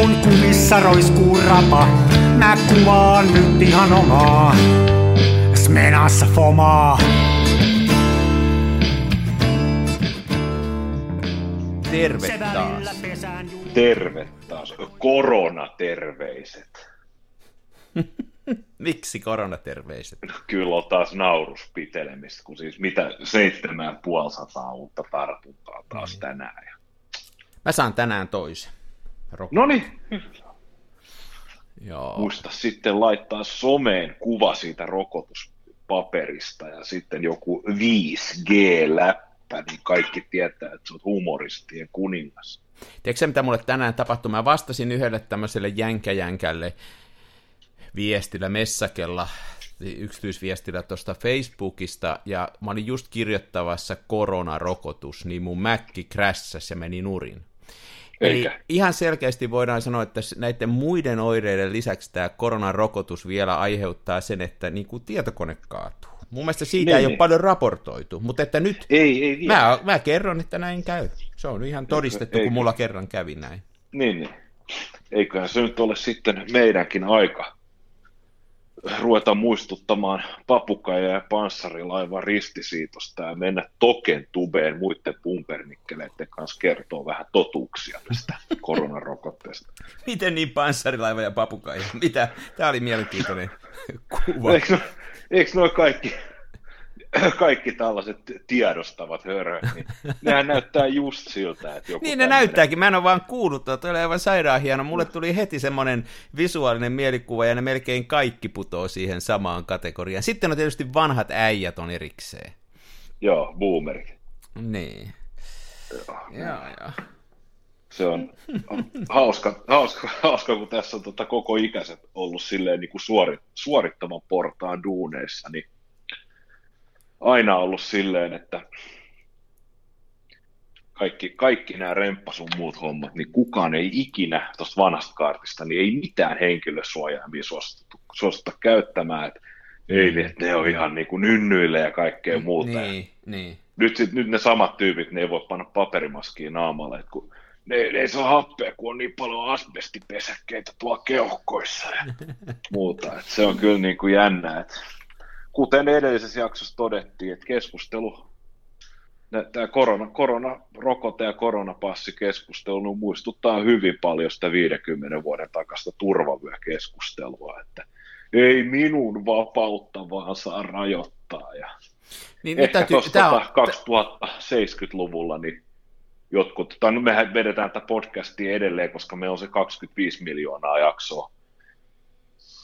kun kumissa roiskuu rapa, mä kuvaan nyt ihan omaa. Smenassa fomaa. Terve taas. Terve taas. Koronaterveiset. Miksi koronaterveiset? Kyllä on taas nauruspitelemistä, kun siis mitä 7500 uutta tartuntaa taas mm. tänään. Mä saan tänään toisen. No niin, Joo. Muista sitten laittaa someen kuva siitä rokotuspaperista ja sitten joku 5G-läppä, niin kaikki tietää, että sä oot humoristien kuningas. Tiedätkö mitä mulle tänään tapahtui? Mä vastasin yhdelle tämmöiselle jänkäjänkälle viestillä messakella, yksityisviestillä tuosta Facebookista, ja mä olin just kirjoittavassa koronarokotus, niin mun mäkki krässäs ja meni nurin. Eli ihan selkeästi voidaan sanoa, että näiden muiden oireiden lisäksi tämä koronarokotus vielä aiheuttaa sen, että niin kuin tietokone kaatuu. Mun mielestä siitä niin, ei niin. ole paljon raportoitu, mutta että nyt ei, ei mä, mä kerron, että näin käy. Se on ihan todistettu, Eikö? kun mulla kerran kävi näin. Niin, niin. Eiköhän se nyt ole sitten meidänkin aika ruveta muistuttamaan papukaja ja panssarilaivan ristisiitosta ja mennä token tubeen muiden pumpernikkeleiden kanssa kertoo vähän totuuksia tästä koronarokotteesta. Miten niin panssarilaiva ja papukaja? Mitä? Tämä oli mielenkiintoinen kuva. Eikö, no, eikö noin kaikki kaikki tällaiset tiedostavat höröt, niin nehän näyttää just siltä, että joku Niin ne tämmöinen... näyttääkin, mä en ole vaan kuullut, että oli aivan sairaan hieno. Mulle tuli heti semmoinen visuaalinen mielikuva, ja ne melkein kaikki putoo siihen samaan kategoriaan. Sitten on tietysti vanhat äijät on erikseen. Joo, boomerit. Niin. Joo, joo. joo. Se on hauska, hauska, hauska, kun tässä on tota koko ikäiset ollut silleen niin kuin suorit, suorittavan portaan duuneissa, niin aina ollut silleen, että kaikki, kaikki nämä remppasun muut hommat, niin kukaan ei ikinä tuosta vanhasta kaartista, niin ei mitään henkilösuojaimia suostuta, suostuta käyttämään, että ei, niin, että ne on ihan niin kuin nynnyille ja kaikkea mm, muuta. Niin, niin. Nyt, sit, nyt ne samat tyypit, ne ei voi panna paperimaskia naamalle, että kun ne, ne ei saa happea, kun on niin paljon asbestipesäkkeitä tuolla keuhkoissa ja muuta. että se on kyllä niin kuin jännä, että kuten edellisessä jaksossa todettiin, että keskustelu, tämä korona, koronarokote ja koronapassikeskustelu muistuttaa hyvin paljon sitä 50 vuoden takasta turvavyökeskustelua, että ei minun vapautta vaan saa rajoittaa. Ja niin, ehkä täytyy, tuossa on... 2070-luvulla niin jotkut, tai no mehän vedetään tätä podcastia edelleen, koska me on se 25 miljoonaa jaksoa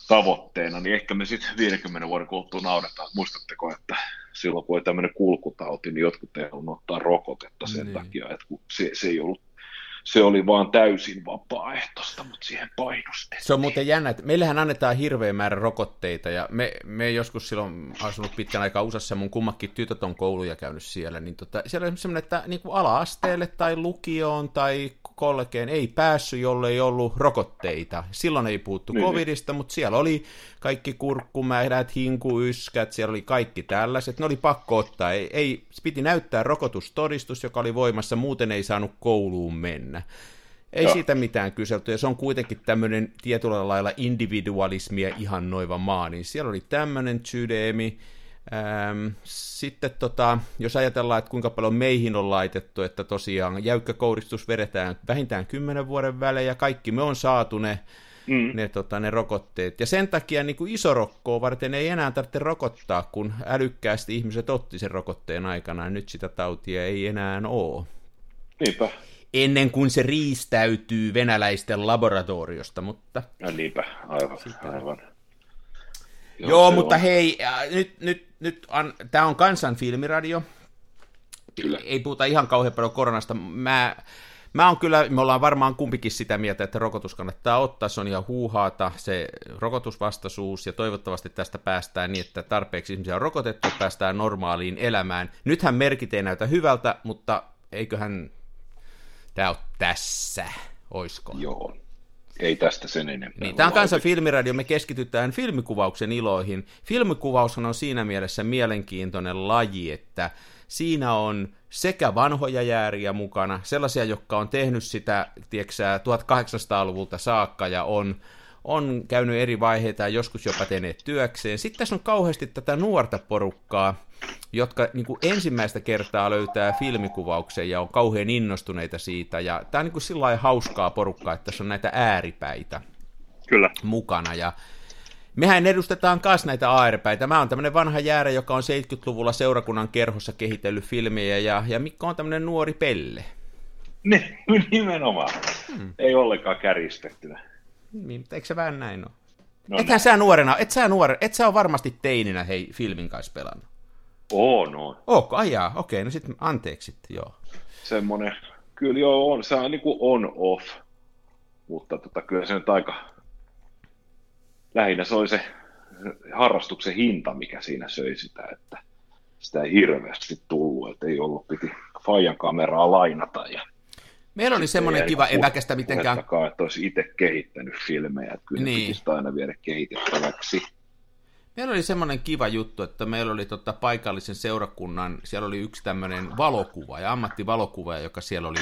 tavoitteena, niin ehkä me sitten 50 vuoden kuluttua nauretaan. Muistatteko, että silloin kun oli tämmöinen kulkutauti, niin jotkut ei halunnut ottaa rokotetta sen niin. takia, että se, se ei ollut se oli vaan täysin vapaaehtoista, mutta siihen painostettiin. Se on muuten jännä, että meillähän annetaan hirveä määrä rokotteita, ja me, me joskus silloin asunut pitkän aikaa USAssa, mun kummakin tytöt on kouluja käynyt siellä, niin tota, siellä on semmoinen, että niin kuin ala-asteelle tai lukioon tai kollegeen ei päässyt, jolle ei ollut rokotteita. Silloin ei puhuttu niin, niin. covidista, mutta siellä oli kaikki kurkkumähdät, hinkuyskät, siellä oli kaikki tällaiset. Ne oli pakko ottaa. Ei, ei, piti näyttää rokotustodistus, joka oli voimassa, muuten ei saanut kouluun mennä. Ei Joo. siitä mitään kyselty, ja se on kuitenkin tämmöinen tietyllä lailla individualismia ihan noiva maa, niin siellä oli tämmöinen sydeemi, Ähm, sitten tota, jos ajatellaan, että kuinka paljon meihin on laitettu, että tosiaan jäykkä kouristus vedetään vähintään 10 vuoden välein ja kaikki me on saatu ne, mm. ne, tota, ne rokotteet. Ja sen takia niin kuin iso rokkoa varten ei enää tarvitse rokottaa, kun älykkäästi ihmiset otti sen rokotteen aikana. Nyt sitä tautia ei enää ole. Niinpä. Ennen kuin se riistäytyy venäläisten laboratoriosta, mutta... Ja niinpä, aivan. aivan. Joo, Joo mutta on. hei, nyt, nyt, nyt an, tämä on kansan filmiradio. Kyllä. Ei puhuta ihan kauhean paljon koronasta. Mä, mä on kyllä, me ollaan varmaan kumpikin sitä mieltä, että rokotus kannattaa ottaa. Se on ihan huuhaata, se rokotusvastaisuus, ja toivottavasti tästä päästään niin, että tarpeeksi ihmisiä on rokotettu, päästään normaaliin elämään. Nythän merkit ei näytä hyvältä, mutta eiköhän tämä ole tässä, oisko? Joo, ei tästä sen enempää. Niin, tämä on kanssa filmiradio, me keskitytään filmikuvauksen iloihin. Filmikuvaus on siinä mielessä mielenkiintoinen laji, että siinä on sekä vanhoja jääriä mukana, sellaisia, jotka on tehnyt sitä, tiedätkö 1800-luvulta saakka ja on, on käynyt eri vaiheita ja joskus jopa tehneet työkseen. Sitten tässä on kauheasti tätä nuorta porukkaa, jotka niin kuin ensimmäistä kertaa löytää filmikuvauksen ja on kauhean innostuneita siitä. Ja tämä on niin kuin sillä hauskaa porukkaa, että tässä on näitä ääripäitä Kyllä. mukana. Ja mehän edustetaan myös näitä ääripäitä. Mä oon tämmöinen vanha jäärä, joka on 70-luvulla seurakunnan kerhossa kehitellyt filmejä, ja, ja Mikko on tämmöinen nuori pelle. Ne, nimenomaan. Hmm. Ei ollenkaan kärjistettynä. Niin, eikö se vähän näin ole? No Ethän näin. sä nuorena, et sä, nuore, et sä ole varmasti teininä hei filmin kanssa pelannut. Oo, no. Ootko? Ajaa, okei, no sitten anteeksi sitten, joo. Semmonen, kyllä joo, on, se on niinku on-off, mutta tota, kyllä se nyt aika, lähinnä se oli se harrastuksen hinta, mikä siinä söi sitä, että sitä ei hirveästi tullut, että ei ollut, piti Fajan kameraa lainata ja Meillä oli semmoinen kiva, ei väkästä mitenkään... Että olisi itse kehittänyt filmejä, että kyllä niin. pitää aina viedä kehitettäväksi. Meillä oli semmoinen kiva juttu, että meillä oli tota paikallisen seurakunnan, siellä oli yksi tämmöinen valokuva ja ammattivalokuva, joka siellä oli,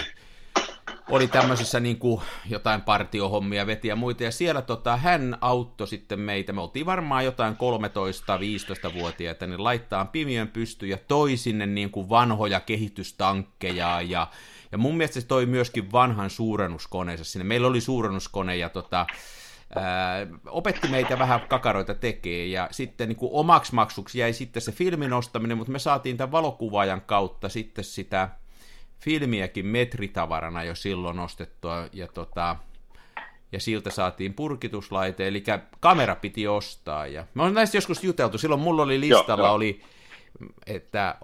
oli tämmöisissä niin kuin jotain partiohommia, veti ja muita, ja siellä tota, hän auttoi sitten meitä, me oltiin varmaan jotain 13-15-vuotiaita, niin laittaa pimiön pysty ja toi sinne niin kuin vanhoja kehitystankkeja ja ja mun mielestä se toi myöskin vanhan suurennuskoneensa sinne. Meillä oli suurennuskone ja tota, ää, opetti meitä vähän kakaroita tekee ja sitten niin kuin omaksi maksuksi jäi sitten se filmin ostaminen, mutta me saatiin tämän valokuvaajan kautta sitten sitä filmiäkin metritavarana jo silloin ostettua ja tota, ja siltä saatiin purkituslaite, eli kamera piti ostaa. Ja me on näistä joskus juteltu, silloin mulla oli listalla, joo, joo. oli, että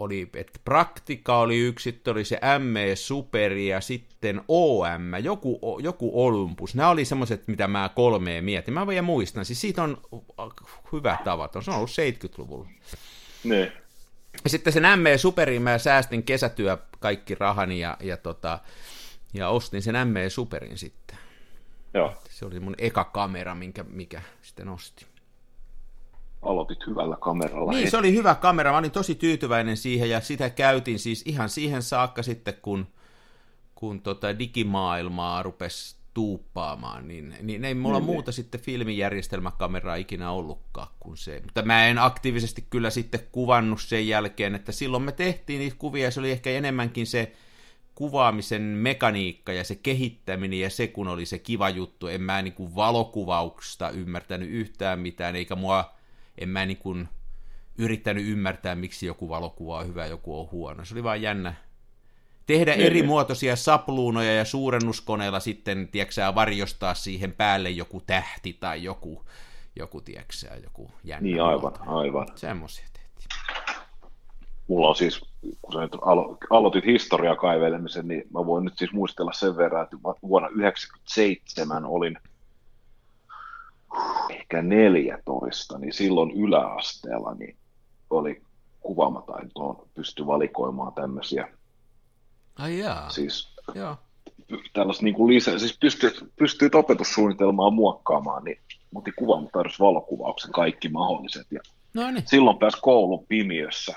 oli, että Praktika oli yksi, sitten oli se ME Superi ja sitten OM, joku, joku Olympus. Nämä oli semmoiset, mitä mä kolmeen mietin. Mä vielä muistan, siis siitä on hyvä tavaton, se on ollut 70-luvulla. Ne. Ja sitten sen ME Superiin mä säästin kesätyö kaikki rahani ja, ja, tota, ja ostin sen ME Superin sitten. Joo. Se oli mun eka kamera, minkä, mikä sitten ostin aloitit hyvällä kameralla. Niin, se oli hyvä kamera. Mä olin tosi tyytyväinen siihen ja sitä käytin siis ihan siihen saakka sitten, kun, kun tota digimaailmaa rupesi tuuppaamaan, niin, niin ei mulla niin, muuta niin. sitten filmijärjestelmäkameraa ikinä ollutkaan kuin se. Mutta mä en aktiivisesti kyllä sitten kuvannut sen jälkeen, että silloin me tehtiin niitä kuvia, ja se oli ehkä enemmänkin se kuvaamisen mekaniikka ja se kehittäminen ja se, kun oli se kiva juttu. En mä niin kuin valokuvauksesta ymmärtänyt yhtään mitään, eikä mua en mä niin kuin yrittänyt ymmärtää, miksi joku valokuva on hyvä, joku on huono. Se oli vaan jännä tehdä niin. eri muotoisia sapluunoja ja suurennuskoneella sitten, tiedätkö varjostaa siihen päälle joku tähti tai joku, joku tiedätkö joku jännä Niin, aivan, muoto. aivan. Semmoisia tehtiin. Mulla on siis, kun sä nyt alo- aloitit historiaa kaivelemisen, niin mä voin nyt siis muistella sen verran, että vuonna 1997 olin – ehkä 14, niin silloin yläasteella niin oli kuvaamataitoon pysty valikoimaan tämmöisiä. Ai jaa. Siis Joo. tällaista niin kuin lisää, siis pystyy, pystyy opetussuunnitelmaa muokkaamaan, niin mutta kuvaamataitossa valokuvauksen kaikki mahdolliset. Ja no niin. Silloin pääsi koulun pimiössä,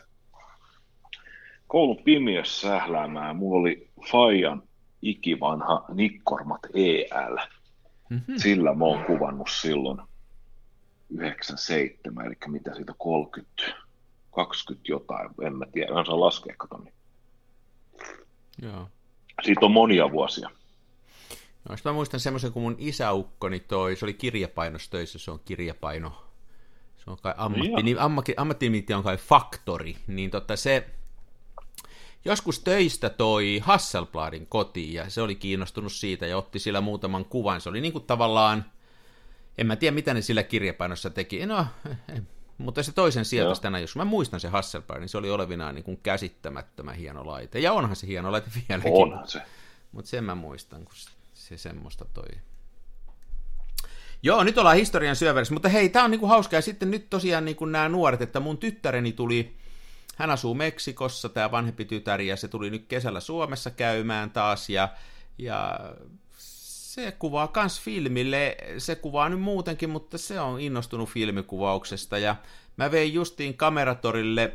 koulun pimiössä sähläämään. Mulla oli Fajan ikivanha Nikkormat EL. Mm-hmm. Sillä mä oon kuvannut silloin 97, eli mitä siitä 30, 20 jotain, en mä tiedä, en saa laskea, kato niin. Joo. Siitä on monia vuosia. No, mä muistan semmoisen, kun mun isäukkoni toi, se oli kirjapainostöissä, se on kirjapaino, se on kai ammatti, niin, ammatti, ammattinimi on kai Faktori, niin tota se, joskus töistä toi Hasselbladin kotiin ja se oli kiinnostunut siitä ja otti sillä muutaman kuvan. Se oli niin kuin tavallaan, en mä tiedä mitä ne sillä kirjapainossa teki, no, mutta se toisen sieltä tänä, jos mä muistan se Hasselblad, niin se oli olevinaan niin kuin käsittämättömän hieno laite. Ja onhan se hieno laite vieläkin. Onhan se. Mutta sen mä muistan, kun se semmoista toi. Joo, nyt ollaan historian syövärissä, mutta hei, tää on niinku hauskaa. Ja sitten nyt tosiaan niinku nämä nuoret, että mun tyttäreni tuli hän asuu Meksikossa, tämä vanhempi tytär, ja se tuli nyt kesällä Suomessa käymään taas, ja, ja se kuvaa kans filmille, se kuvaa nyt muutenkin, mutta se on innostunut filmikuvauksesta, ja mä vein justiin kameratorille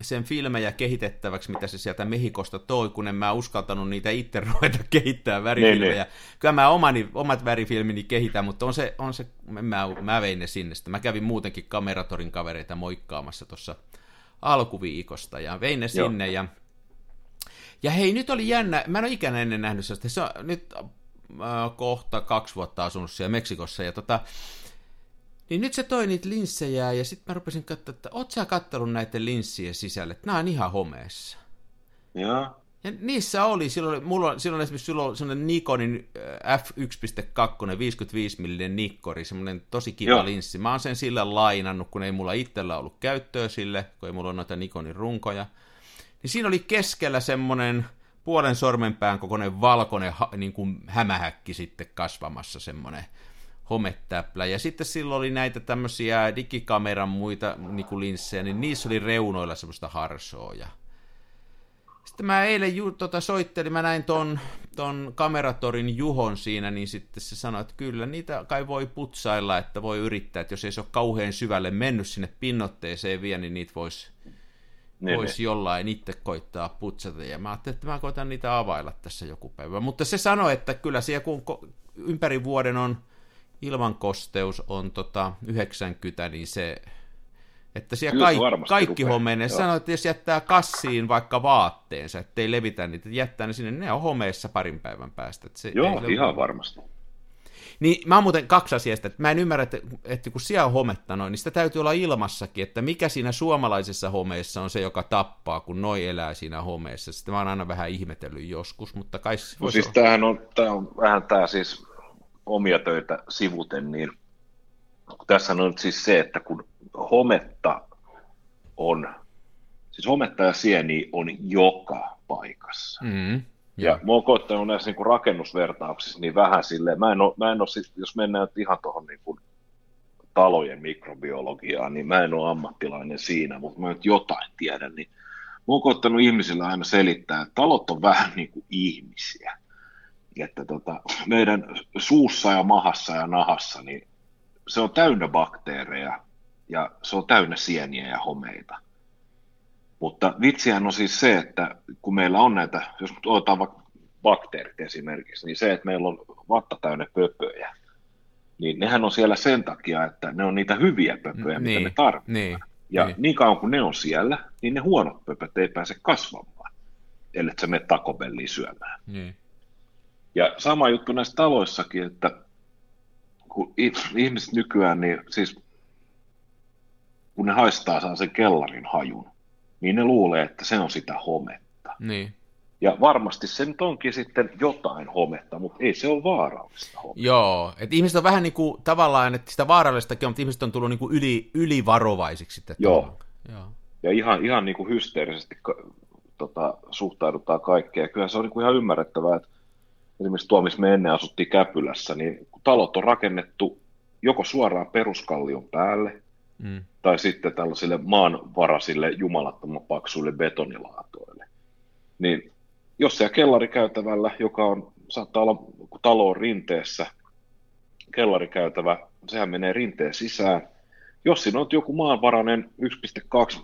sen filmejä kehitettäväksi, mitä se sieltä Mehikosta toi, kun en mä uskaltanut niitä itse ruveta kehittää värifilmejä. Niin, niin. Kyllä mä omani, omat värifilmini kehitän, mutta on se, on se mä, mä vein ne sinne. Sitten mä kävin muutenkin kameratorin kavereita moikkaamassa tuossa alkuviikosta ja vein ne Joo. sinne ja ja hei, nyt oli jännä, mä en ole ikänä ennen nähnyt sitä, se on nyt äh, kohta kaksi vuotta asunut siellä Meksikossa, ja tota, niin nyt se toi niitä linssejä, ja sitten mä rupesin katsoa, että oot sä kattelun näiden linssien sisälle, että nämä on ihan homeessa. Joo. Ja niissä oli, silloin, mulla, silloin esimerkiksi sulla oli sellainen Nikonin äh, F1.2, 55 mm nikkori, semmoinen tosi kiva Joo. linssi. Mä oon sen sillä lainannut, kun ei mulla itsellä ollut käyttöä sille, kun ei mulla ole noita Nikonin runkoja niin siinä oli keskellä semmoinen puolen sormenpään kokoinen valkoinen niin kuin hämähäkki sitten kasvamassa semmoinen hometäplä. Ja sitten silloin oli näitä tämmöisiä digikameran muita niin kuin linssejä, niin niissä oli reunoilla semmoista harsoa. Ja mä eilen ju, tota, soittelin, mä näin ton, ton kameratorin Juhon siinä, niin sitten se sanoi, että kyllä niitä kai voi putsailla, että voi yrittää, että jos ei se ole kauhean syvälle mennyt sinne pinnotteeseen vielä, niin niitä voisi niin, voisi niin. jollain itse koittaa putsata. Ja mä ajattelin, että mä koitan niitä availla tässä joku päivä. Mutta se sanoi, että kyllä siellä kun ympäri vuoden on ilmankosteus on tota 90, niin se, että siellä Kyllä kaikki, kaikki homenee. Sanoi, että jos jättää kassiin vaikka vaatteensa, ettei levitä niitä, jättää ne sinne, ne on homeessa parin päivän päästä. Että se Joo, ihan varmasti. Niin mä oon muuten kaksi asiaa, että mä en ymmärrä, että, että kun siellä on hometta noin, niin sitä täytyy olla ilmassakin, että mikä siinä suomalaisessa homeessa on se, joka tappaa, kun noi elää siinä homeessa. Sitten mä oon aina vähän ihmetellyt joskus, mutta kai no siis tämähän on, tämä on vähän tämä siis omia töitä sivuten, niin tässä on siis se, että kun hometta on, siis hometta ja sieni on joka paikassa. Mm. Ja mä oon koittanut näissä niin rakennusvertauksissa niin vähän silleen, mä en ole, mä en ole sit, jos mennään nyt ihan tuohon niin talojen mikrobiologiaan, niin mä en ole ammattilainen siinä, mutta mä nyt jotain tiedän, niin mä oon koittanut ihmisille aina selittää, että talot on vähän niin kuin ihmisiä. Että tota, meidän suussa ja mahassa ja nahassa, niin se on täynnä bakteereja ja se on täynnä sieniä ja homeita. Mutta vitsihän on siis se, että kun meillä on näitä, jos otetaan vaikka bakteerit esimerkiksi, niin se, että meillä on vatta täynnä pöpöjä, niin nehän on siellä sen takia, että ne on niitä hyviä pöpöjä, niin, mitä me tarvitaan. Niin, ja niin. niin kauan kuin ne on siellä, niin ne huonot pöpöt ei pääse kasvamaan, ellei se mene takobelliin syömään. Niin. Ja sama juttu näissä taloissakin, että kun ihmiset nykyään, niin siis kun ne haistaa saa sen kellarin hajun, niin ne luulee, että se on sitä hometta. Niin. Ja varmasti se nyt onkin sitten jotain hometta, mutta ei se ole vaarallista hometta. Joo, että ihmiset on vähän niin kuin tavallaan, että sitä vaarallistakin on, mutta ihmiset on tullut niin kuin yli, ylivarovaisiksi sitten. Joo. Joo. Ja ihan, ihan niin kuin hysteerisesti tota, suhtaudutaan kaikkeen. Kyllä se on niin kuin ihan ymmärrettävää, että esimerkiksi tuo, missä me ennen asuttiin Käpylässä, niin talot on rakennettu joko suoraan peruskallion päälle, mm. tai sitten tällaisille maanvaraisille jumalattoman paksuille betonilaatoille. Niin jos siellä kellarikäytävällä, joka on, saattaa olla, kun talo on rinteessä, kellarikäytävä, sehän menee rinteen sisään. Jos siinä on joku maanvarainen 1,2, 1,5,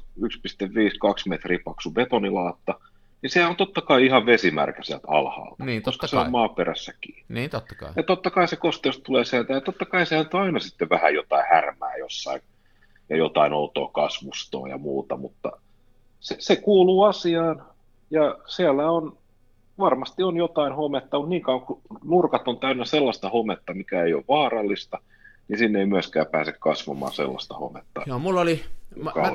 2 metriä paksu betonilaatta, niin se on totta kai ihan vesimärkä sieltä alhaalta, niin, totta koska kai. se on maaperässäkin. Niin, totta kai. Ja totta kai se kosteus tulee sieltä, ja totta kai se on aina sitten vähän jotain härmää jossain ja jotain outoa kasvustoa ja muuta, mutta se, se kuuluu asiaan ja siellä on varmasti on jotain hometta, mutta niin kauan kuin nurkat on täynnä sellaista hometta, mikä ei ole vaarallista, niin sinne ei myöskään pääse kasvamaan sellaista hometta. Joo, mulla oli, mä, mä,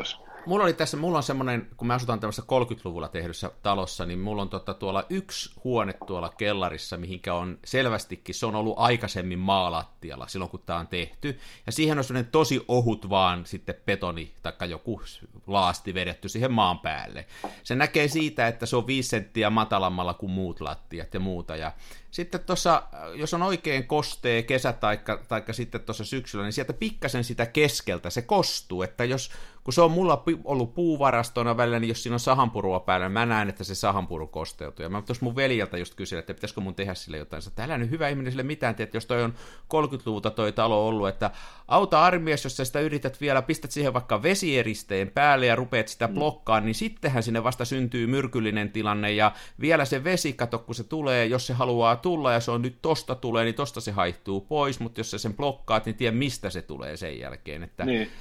mulla oli tässä, mulla on semmoinen, kun me asutaan tämmöisessä 30-luvulla tehdyssä talossa, niin mulla on tota, tuolla yksi huone tuolla kellarissa, mihinkä on selvästikin, se on ollut aikaisemmin maalattialla silloin, kun tämä on tehty, ja siihen on semmoinen tosi ohut vaan sitten betoni, tai joku laasti vedetty siihen maan päälle. Se näkee siitä, että se on viisi senttiä matalammalla kuin muut lattiat ja muuta, ja sitten tuossa, jos on oikein kostee kesä taikka, taikka sitten tuossa syksyllä, niin sieltä pikkasen sitä keskeltä se kostuu, että jos kun se on mulla ollut puuvarastona välillä, niin jos siinä on sahanpurua päällä, niin mä näen, että se sahanpuru kosteutuu. Ja mä tuossa mun veljeltä just kysyin, että pitäisikö mun tehdä sille jotain. Että älä nyt hyvä ihminen sille mitään, että jos toi on 30-luvulta toi talo ollut, että auta armias, jos sä sitä yrität vielä, pistät siihen vaikka vesieristeen päälle ja rupeat sitä mm. blokkaan, niin sittenhän sinne vasta syntyy myrkyllinen tilanne ja vielä se vesi, kato kun se tulee, jos se haluaa tulla ja se on nyt tosta tulee, niin tosta se haihtuu pois, mutta jos sä sen blokkaat, niin tiedä mistä se tulee sen jälkeen. Että niin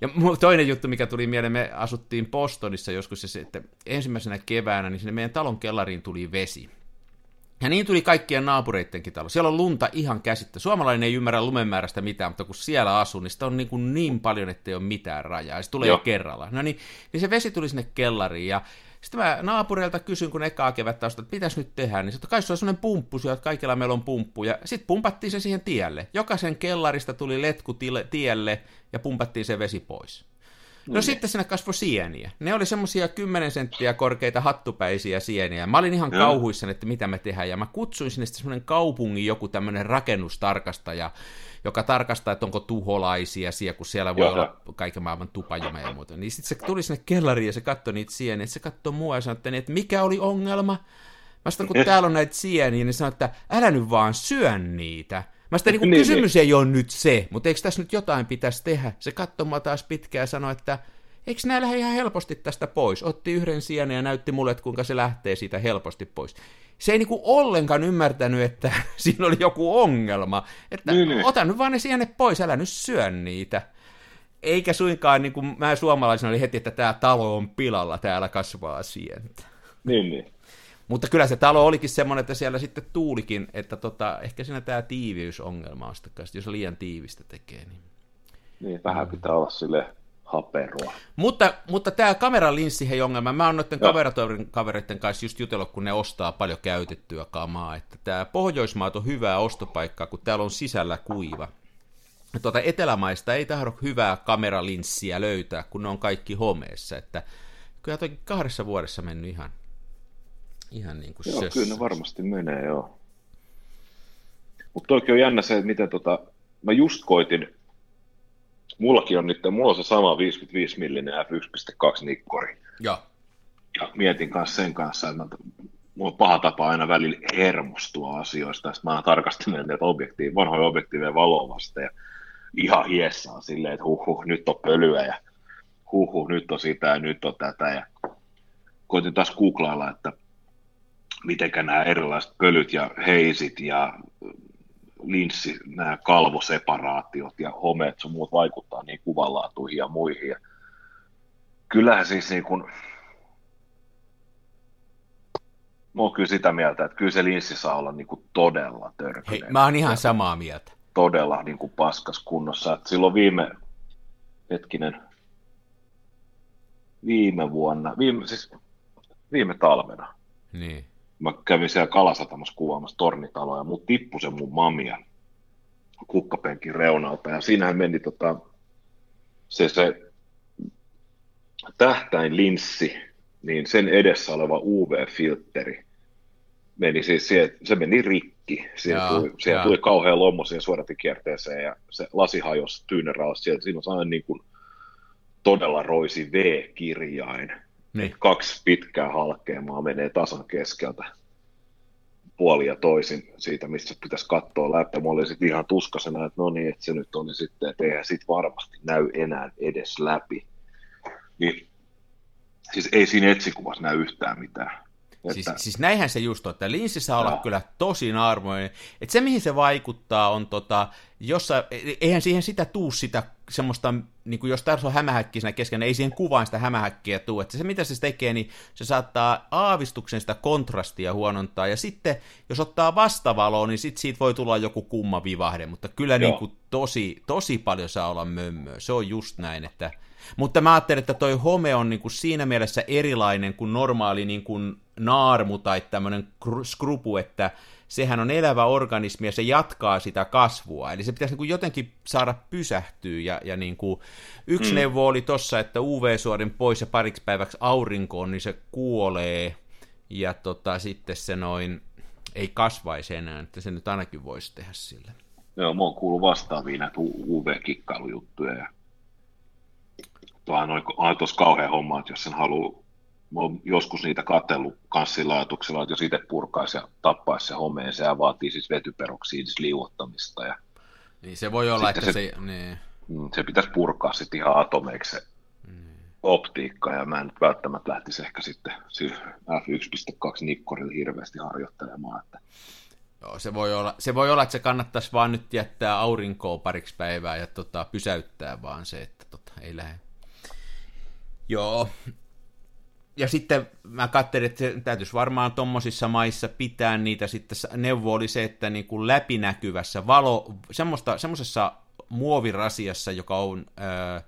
ja toinen juttu, mikä tuli mieleen, me asuttiin Bostonissa joskus, se, että ensimmäisenä keväänä, niin sinne meidän talon kellariin tuli vesi. Ja niin tuli kaikkien naapureittenkin talo. Siellä on lunta ihan käsittä. Suomalainen ei ymmärrä lumemäärästä mitään, mutta kun siellä asuu, niin sitä on niin, kuin niin paljon, että ei ole mitään rajaa. Ja se tulee Joo. jo kerralla. No niin, niin se vesi tuli sinne kellariin ja sitten mä naapureilta kysyn, kun ekaa kevättä että pitäisi nyt tehdä, niin että kai se on sellainen pumppu, että kaikilla meillä on pumppu, ja sitten pumpattiin se siihen tielle. Jokaisen kellarista tuli letku tielle, ja pumpattiin se vesi pois. No mm. sitten sinne kasvoi sieniä. Ne oli semmoisia 10 senttiä korkeita hattupäisiä sieniä. Mä olin ihan mm. kauhuissani, että mitä me tehdään. Ja mä kutsuin sinne semmoinen kaupungin joku tämmöinen rakennustarkastaja, joka tarkastaa, että onko tuholaisia siellä, kun siellä voi Joo. olla kaiken maailman tupajuma ja muuta. Niin sitten se tuli sinne kellariin ja se katsoi niitä sieniä. Se katsoi mua ja sanoi, että, niin, että mikä oli ongelma? Mä sanoin, kun täällä on näitä sieniä, niin sanoi, että älä nyt vaan syö niitä. Mä sitä, niin kuin, niin, kysymys niin. ei ole nyt se, mutta eikö tässä nyt jotain pitäisi tehdä? Se katsoi taas pitkään ja sanoi, että eikö nämä lähde ihan helposti tästä pois? Otti yhden sienen ja näytti mulle, että kuinka se lähtee siitä helposti pois. Se ei niinku ollenkaan ymmärtänyt, että siinä oli joku ongelma. Että niin, niin. ota nyt vaan ne sienet pois, älä nyt syö niitä. Eikä suinkaan, niin kuin mä suomalaisena oli heti, että tämä talo on pilalla, täällä kasvaa sientä. Niin, niin. Mutta kyllä se talo olikin semmoinen, että siellä sitten tuulikin, että tota, ehkä siinä tämä tiiviysongelma on sitten, jos liian tiivistä tekee. Niin, niin vähän pitää olla sille haperua. Mutta, mutta tämä kameralinssi hei ongelma, mä oon noiden kaveratoverin kavereiden kanssa just jutellut, kun ne ostaa paljon käytettyä kamaa, että tämä Pohjoismaat on hyvää ostopaikkaa, kun täällä on sisällä kuiva. Tuota etelämaista ei tahdo hyvää kameralinssiä löytää, kun ne on kaikki homeessa, että kyllä toki kahdessa vuodessa mennyt ihan, ihan niin kuin Joo, sössä. kyllä ne varmasti menee, joo. Mutta toki on jännä se, että miten tota, mä just koitin Mullakin on nyt, mulla on se sama 55 millinen f1.2 nikkori. Ja. ja mietin kanssa sen kanssa, että mulla on paha tapa aina välillä hermostua asioista, sitten mä aina tarkastelen näitä objektiiveja, vanhoja objektiiveja valovasta ja ihan hiessaan silleen, että huh, huh nyt on pölyä ja huh, huh nyt on sitä ja nyt on tätä ja koitin taas googlailla, että miten nämä erilaiset pölyt ja heisit ja linssi, nämä kalvoseparaatiot ja homeet sun muut vaikuttaa niin kuvanlaatuihin ja muihin. Ja kyllähän siis niin kuin, mä oon kyllä sitä mieltä, että kyllä se linssi saa olla niin kuin todella törkeä. Hei, mä oon ihan samaa mieltä. Todella niin kuin paskas kunnossa. Että silloin viime, hetkinen, viime vuonna, viime, siis viime talvena, niin mä kävin siellä Kalasatamassa kuvaamassa tornitaloa ja mut tippui se mun mamia kukkapenkin reunalta ja siinähän meni tota, se, se tähtäinlinssi, niin sen edessä oleva UV-filtteri meni siis, se, se meni rikki. Siihen, jaa, tuli, siihen tuli kauhean lommo siihen suodatikierteeseen ja se lasi hajosi tyyneraus. Siinä on niin kuin todella roisi V-kirjain niin. Kaksi pitkää halkeamaa menee tasan keskeltä puoli ja toisin siitä, missä pitäisi katsoa läpi. Mä olin sitten ihan tuskasena, että no niin, että se nyt oli sitten, että eihän sit varmasti näy enää edes läpi. Niin, siis ei siinä etsikuvassa näy yhtään mitään. Siis, siis näinhän se just on, että linssi saa olla kyllä tosi armoinen. Että se, mihin se vaikuttaa, on tota, jossa, eihän siihen sitä tuu sitä semmoista, niin kuin jos tässä on hämähäkki siinä kesken, ei siihen kuvaan sitä hämähäkkiä tuu. Että se, mitä se tekee, niin se saattaa aavistuksen sitä kontrastia huonontaa. Ja sitten, jos ottaa vastavaloa, niin sit siitä voi tulla joku kumma vivahde. Mutta kyllä niin kuin tosi, tosi paljon saa olla mömmöä. Se on just näin, että... Mutta mä ajattelen, että toi home on niin kuin siinä mielessä erilainen kuin normaali niin kuin naarmu tai tämmöinen skrupu, että sehän on elävä organismi ja se jatkaa sitä kasvua. Eli se pitäisi niin kuin jotenkin saada pysähtyä. Ja, ja niin kuin yksi mm. neuvo oli tossa, että UV-suorin pois ja pariksi päiväksi aurinkoon, niin se kuolee. Ja tota, sitten se noin, ei kasvaisi enää, että se nyt ainakin voisi tehdä sille. Joo, mä oon kuullut vastaavia näitä UV-kikkailujuttuja ja tuohan on, on tuossa kauhean homma, että jos sen haluaa, oon joskus niitä katsellut kanssilaatuksella, että jos itse purkaisi ja tappaisi se homeen, se vaatii siis vetyperoksidis liuottamista ja niin se voi olla, että se, se, niin. Mm, se pitäisi purkaa sitten ihan atomeiksi se mm. optiikka, ja mä en nyt välttämättä lähtisi ehkä sitten F1.2 nikkorilla hirveästi harjoittelemaan. Että... Joo, se voi, olla, se voi olla, että se kannattaisi vaan nyt jättää aurinkoa pariksi päivää ja tota, pysäyttää vaan se, että tota, ei lähde. Joo, ja sitten mä katselin, että täytyisi varmaan tuommoisissa maissa pitää niitä sitten, neuvo oli se, että niin kuin läpinäkyvässä valo, semmoista, semmoisessa muovirasiassa, joka on ää,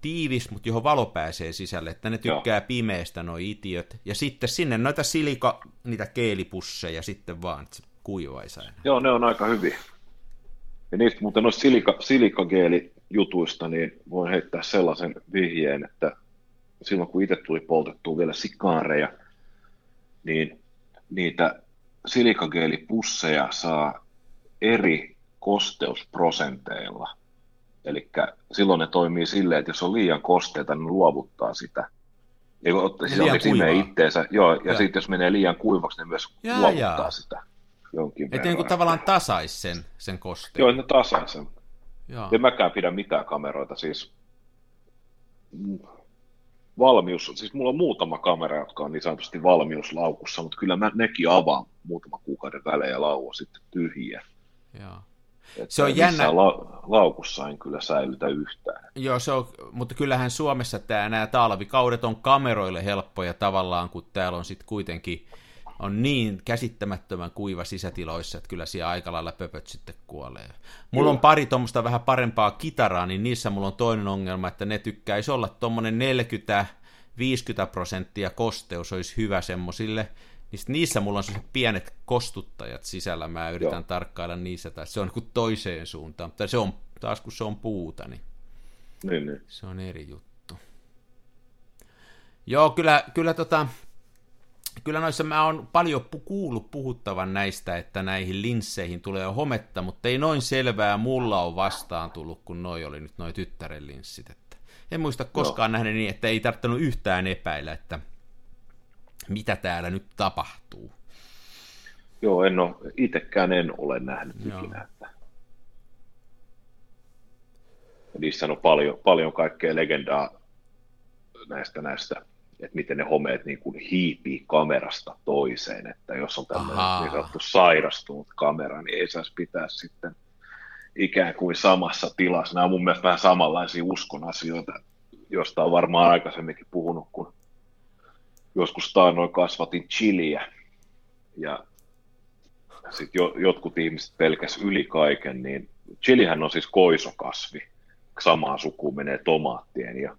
tiivis, mutta johon valo pääsee sisälle, että ne tykkää Joo. pimeästä nuo itiöt, ja sitten sinne noita silika, niitä keelipusseja sitten vaan, että se kuivaisi aina. Joo, ne on aika hyviä. Ja niistä muuten noista silika, silikageelijutuista, niin voin heittää sellaisen vihjeen, että silloin kun itse tuli poltettua vielä sikaareja, niin niitä silikageelipusseja saa eri kosteusprosenteilla. Eli silloin ne toimii silleen, että jos on liian kosteita, niin luovuttaa sitä. Ja siis on itteensä, joo, ja, ja. sitten jos menee liian kuivaksi, niin myös ja, luovuttaa ja. sitä jonkin Että niin kuin tavallaan tasais sen, sen kosteen. Joo, ne tasais sen. Joo. En mäkään pidä mitään kameroita, siis valmius, siis mulla on muutama kamera, jotka on niin sanotusti valmiuslaukussa, mutta kyllä mä nekin avaan muutama kuukauden välein ja lauo sitten tyhjiä. Joo. Että se on jännä. La- laukussa en kyllä säilytä yhtään. Joo, se on, mutta kyllähän Suomessa tämä, nämä talvikaudet on kameroille helppoja tavallaan, kun täällä on sitten kuitenkin on niin käsittämättömän kuiva sisätiloissa, että kyllä siellä aika lailla pöpöt sitten kuolee. Mulla on pari tuommoista vähän parempaa kitaraa, niin niissä mulla on toinen ongelma, että ne tykkäisi olla tuommoinen 40-50 prosenttia kosteus olisi hyvä semmosille, niin niissä mulla on sellaiset pienet kostuttajat sisällä, mä yritän Joo. tarkkailla niissä, tai se on kuin toiseen suuntaan, mutta se on taas kun se on puuta, niin, niin, niin. se on eri juttu. Joo, kyllä, kyllä tota, kyllä noissa mä oon paljon kuullut puhuttavan näistä, että näihin linsseihin tulee hometta, mutta ei noin selvää mulla on vastaan tullut, kun noi oli nyt noi tyttären linssit. Että en muista koskaan no. nähnyt niin, että ei tarttunut yhtään epäillä, että mitä täällä nyt tapahtuu. Joo, en ole, itsekään en ole nähnyt Joo. ikinä. Että... Niissä on paljon, paljon kaikkea legendaa näistä, näistä että miten ne homeet niin kuin hiipii kamerasta toiseen, että jos on tämmöinen Aha. niin sanottu sairastunut kamera, niin ei saisi pitää sitten ikään kuin samassa tilassa. Nämä on mun mielestä vähän samanlaisia uskon asioita, josta on varmaan aikaisemminkin puhunut, kun joskus taannoin kasvatin chiliä ja sitten jo, jotkut ihmiset pelkäs yli kaiken, niin chilihän on siis koisokasvi, samaan sukuun menee tomaattien ja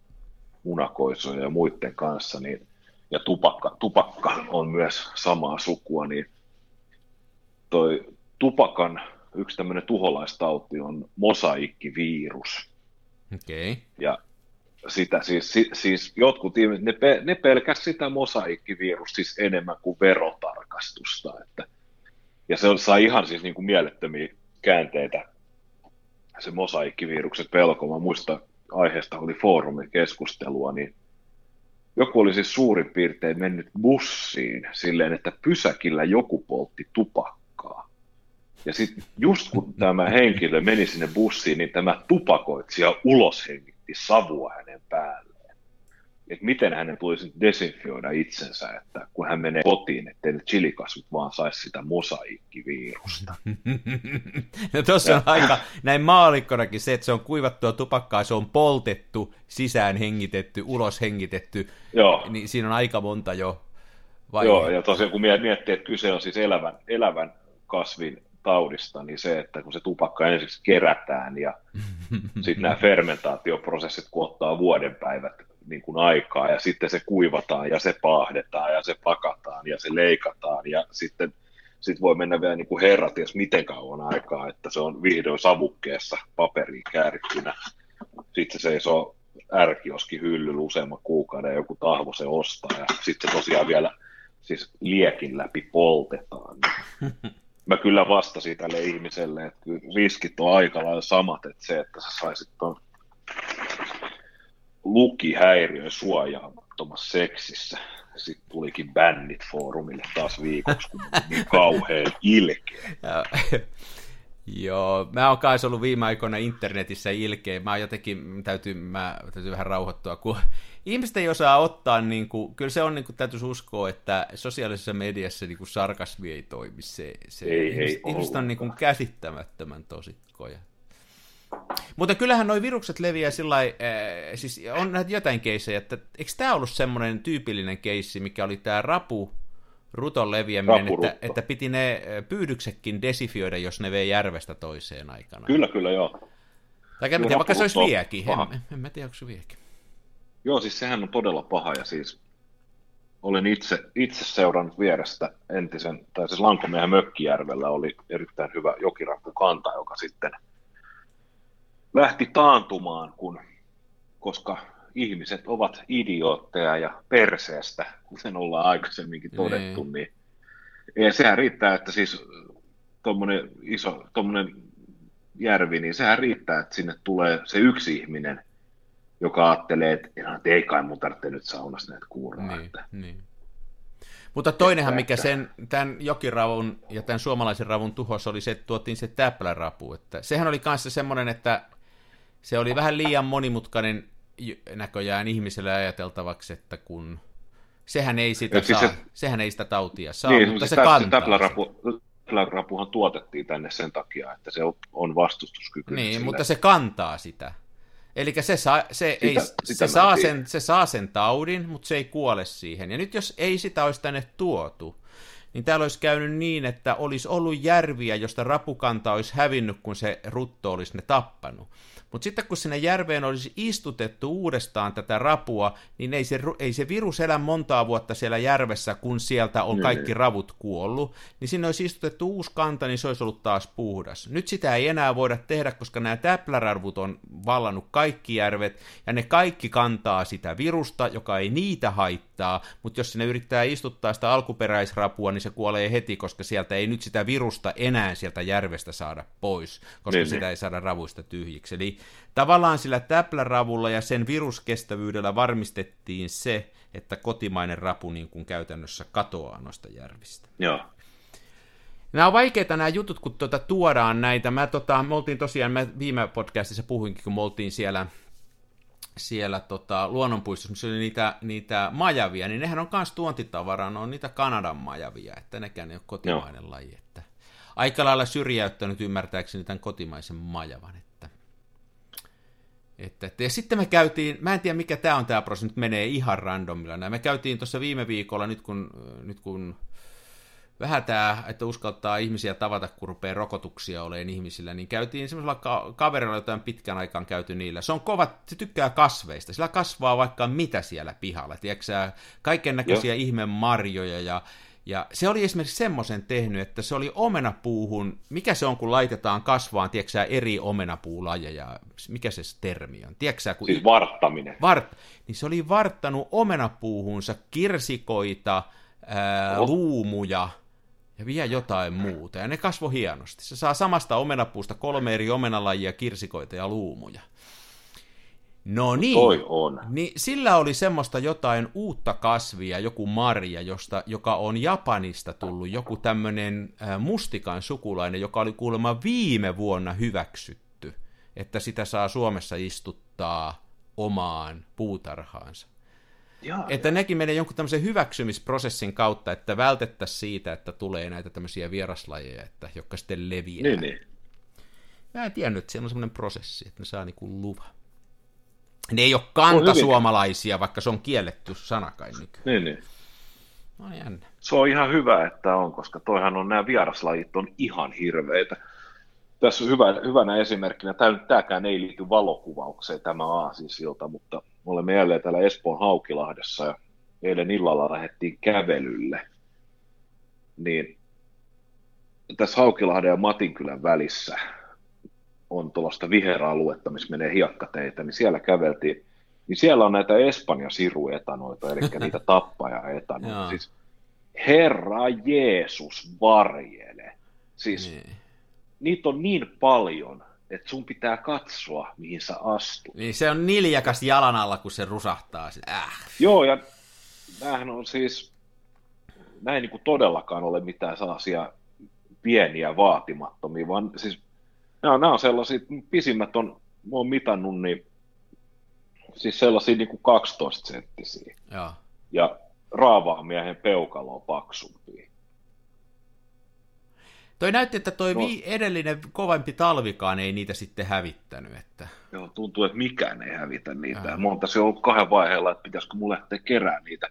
munakoisoja ja muiden kanssa, niin, ja tupakka, tupakka on myös samaa sukua, niin toi tupakan yksi tämmöinen tuholaistauti on mosaikkivirus. Okei. Okay. Ja sitä siis, siis jotkut ihmiset, ne, pe, ne pelkäs sitä mosaikkivirus siis enemmän kuin verotarkastusta, että, ja se sai ihan siis niin kuin mielettömiä käänteitä se mosaikkivirukset pelko. Mä muistan aiheesta oli foorumikeskustelua, niin joku oli siis suurin piirtein mennyt bussiin silleen, että pysäkillä joku poltti tupakkaa. Ja sitten just kun tämä henkilö meni sinne bussiin, niin tämä tupakoitsija ulos hengitti savua hänen päälle että miten hänen tulisi desinfioida itsensä, että kun hän menee kotiin, ettei ne chilikasvit vaan saisi sitä mosaikkivirusta. no tuossa on aika, näin maalikkonakin se, että se on kuivattua tupakkaa, se on poltettu, sisään hengitetty, ulos hengitetty, Joo. niin siinä on aika monta jo Vai... Joo, ja tosiaan kun miettii, että kyse on siis elävän, elävän kasvin taudista, niin se, että kun se tupakka ensiksi kerätään ja sitten nämä fermentaatioprosessit, kun ottaa vuoden päivät niin kuin aikaa ja sitten se kuivataan ja se paahdetaan ja se pakataan ja se leikataan ja sitten sit voi mennä vielä niin kuin herrat, jos miten kauan aikaa, että se on vihdoin savukkeessa paperiin käärittynä. Sitten se seisoo ärkioski hyllyllä useamman kuukauden ja joku tahvo se ostaa ja sitten se tosiaan vielä siis liekin läpi poltetaan. Niin mä kyllä vastasin tälle ihmiselle, että riskit on aika lailla samat, että se, että sä saisit tuon lukihäiriön suojaamattomassa seksissä. Sitten tulikin bännit foorumille taas viikoksi, kun niin kauhean ilkeä. Joo, mä oon kai ollut viime aikoina internetissä ilkeä. Mä jotenkin, täytyy, mä täytyy vähän rauhoittua, kun ihmiset ei osaa ottaa, niin kuin, kyllä se on, niin kuin, täytyisi uskoa, että sosiaalisessa mediassa niin kuin sarkasmi ei toimi. Se, se, ei, ihmiset, ei ihmiset on niin kuin, käsittämättömän tosikkoja. Mutta kyllähän nuo virukset leviää sillä äh, siis on näitä jotain keissejä, että eikö tämä ollut semmoinen tyypillinen keissi, mikä oli tämä rapu, ruton leviäminen, että, että piti ne pyydyksetkin desifioida, jos ne vei järvestä toiseen aikana. Kyllä, kyllä, joo. Tai en tiedä, vaikka se olisi viekin. En, en mä tiedä, onko se viekin. Joo, siis sehän on todella paha, ja siis olen itse, itse seurannut vierestä entisen, tai siis Lankomiehen Mökkijärvellä oli erittäin hyvä kanta, joka sitten lähti taantumaan, kun, koska ihmiset ovat idiootteja ja perseestä, kuten ollaan aikaisemminkin todettu, niin, niin ja sehän riittää, että siis tuommoinen iso tommonen järvi, niin sehän riittää, että sinne tulee se yksi ihminen, joka ajattelee, että, että ei kai mun tarvitse nyt saunassa näitä kuuraa. Niin, että. niin. Mutta toinenhan, mikä sen, tämän jokiravun ja tämän suomalaisen ravun tuhos oli se, että tuotiin se täplärapu. Että sehän oli kanssa semmoinen, että se oli vähän liian monimutkainen näköjään ihmiselle ajateltavaksi, että kun sehän ei sitä siis saa, se, sehän ei sitä tautia saa, niin, mutta siis se kantaa. Täplärapu, täplärapuhan tuotettiin tänne sen takia, että se on vastustuskykyinen. Niin, sille. mutta se kantaa sitä. Eli se, saa, se, sitä, ei, sitä se, saa sen, se saa sen taudin, mutta se ei kuole siihen. Ja nyt jos ei sitä olisi tänne tuotu, niin täällä olisi käynyt niin, että olisi ollut järviä, josta rapukanta olisi hävinnyt, kun se rutto olisi ne tappanut. Mutta sitten kun sinne järveen olisi istutettu uudestaan tätä rapua, niin ei se, ei se virus elä montaa vuotta siellä järvessä, kun sieltä on kaikki niin. ravut kuollut. Niin sinne olisi istutettu uusi kanta, niin se olisi ollut taas puhdas. Nyt sitä ei enää voida tehdä, koska nämä täplärarvut on vallannut kaikki järvet, ja ne kaikki kantaa sitä virusta, joka ei niitä haittaa, mutta jos sinne yrittää istuttaa sitä alkuperäisrapua, niin se kuolee heti, koska sieltä ei nyt sitä virusta enää sieltä järvestä saada pois, koska niin, sitä niin. ei saada ravuista tyhjiksi. Eli tavallaan sillä täpläravulla ja sen viruskestävyydellä varmistettiin se, että kotimainen rapu niin kuin käytännössä katoaa noista järvistä. Joo. Nämä on vaikeita nämä jutut, kun tuota tuodaan näitä. Mä, tota, me oltiin tosiaan, mä viime podcastissa puhuinkin, kun me oltiin siellä, siellä tota, luonnonpuistossa, missä oli niitä, niitä majavia, niin nehän on myös tuontitavaraa, ne on niitä Kanadan majavia, että nekään ei ole kotimainen Joo. laji. Että aika lailla syrjäyttänyt ymmärtääkseni tämän kotimaisen majavan. Että, että, ja sitten me käytiin, mä en tiedä mikä tämä on tämä prosessi, nyt menee ihan randomilla. Me käytiin tuossa viime viikolla, nyt kun, nyt kun vähän tämä, että uskaltaa ihmisiä tavata, kun rupeaa rokotuksia olemaan ihmisillä, niin käytiin semmoisella ka- kaverilla, jota on pitkän aikaan käyty niillä. Se on kova, se tykkää kasveista, sillä kasvaa vaikka mitä siellä pihalla, tiedätkö kaiken näköisiä ihme marjoja ja ja se oli esimerkiksi semmoisen tehnyt, että se oli omenapuuhun, mikä se on, kun laitetaan kasvaan, tiedätkö eri omenapuulajeja, mikä se termi on, tiedätkö kun... Siis varttaminen. Vart, niin se oli varttanut omenapuuhunsa kirsikoita, ää, luumuja ja vielä jotain muuta, ja ne kasvoi hienosti. Se saa samasta omenapuusta kolme eri omenalajia, kirsikoita ja luumuja. No niin, Toi on. niin sillä oli semmoista jotain uutta kasvia, joku marja, josta, joka on Japanista tullut, joku tämmöinen mustikan sukulainen, joka oli kuulemma viime vuonna hyväksytty, että sitä saa Suomessa istuttaa omaan puutarhaansa. Jaa, että nekin menee jonkun tämmöisen hyväksymisprosessin kautta, että vältettäisiin siitä, että tulee näitä tämmöisiä vieraslajeja, että, jotka sitten leviää. Niin, niin. Mä en tiennyt, että siellä on semmoinen prosessi, että ne saa niinku luvan. Ne ei ole kantasuomalaisia, vaikka se on kielletty sana kai nykyään. Niin, niin. No jännä. Se on ihan hyvä, että on, koska toihan on nämä vieraslajit on ihan hirveitä. Tässä on hyvä, hyvänä esimerkkinä, tämä, tämäkään ei liity valokuvaukseen tämä aasisilta, mutta me olemme jälleen täällä Espoon Haukilahdessa ja eilen illalla lähdettiin kävelylle. Niin tässä Haukilahden ja Matinkylän välissä on tuollaista viheraluetta, missä menee hiekkateitä, niin siellä käveltiin, niin siellä on näitä Espanja siruetanoita, eli niitä tappaja-etanoita. siis Herra Jeesus varjele. Siis Niin. niitä on niin paljon, että sun pitää katsoa, mihin sä astut. niin se on niljakas jalan alla, kun se rusahtaa. Äh. Joo, ja näähän on siis, näin niin kuin todellakaan ole mitään sellaisia pieniä vaatimattomia, vaan siis nämä on, nämä on sellaisia, pisimmät on, mä oon mitannut, niin siis sellaisia niin kuin 12 senttisiä, Joo. ja raavaa miehen peukalo on paksumpia. Toi näytti, että toi No. edellinen kovempi talvikaan ei niitä sitten hävittänyt. Että... Joo, tuntuu, että mikään ei hävitä niitä. Mä oon tässä ollut kahden vaiheella, että pitäisikö mulle lähteä kerää niitä.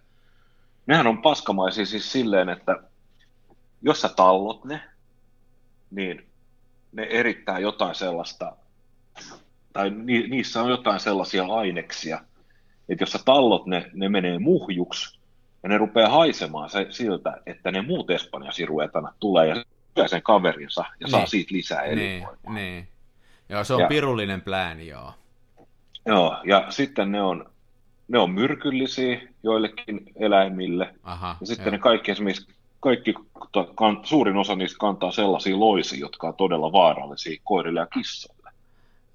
Nehän on paskamaisia siis silleen, että jos sä tallot ne, niin ne erittää jotain sellaista, tai ni, niissä on jotain sellaisia aineksia, että jos sä tallot ne, ne menee muhjuksi, ja ne rupeaa haisemaan se, siltä, että ne muut espanjasiruetana tulee ja syö sen kaverinsa ja saa Niin. siitä lisää Niin, elinvoimaa. niin. Joo, se on Ja- pirullinen plääni, joo. Joo, ja sitten ne on, ne on myrkyllisiä joillekin eläimille. Aha, Ja sitten joo. ne kaikki esimerkiksi, kaikki, kan, suurin osa niistä kantaa sellaisia loisia, jotka on todella vaarallisia koirille ja kissoille.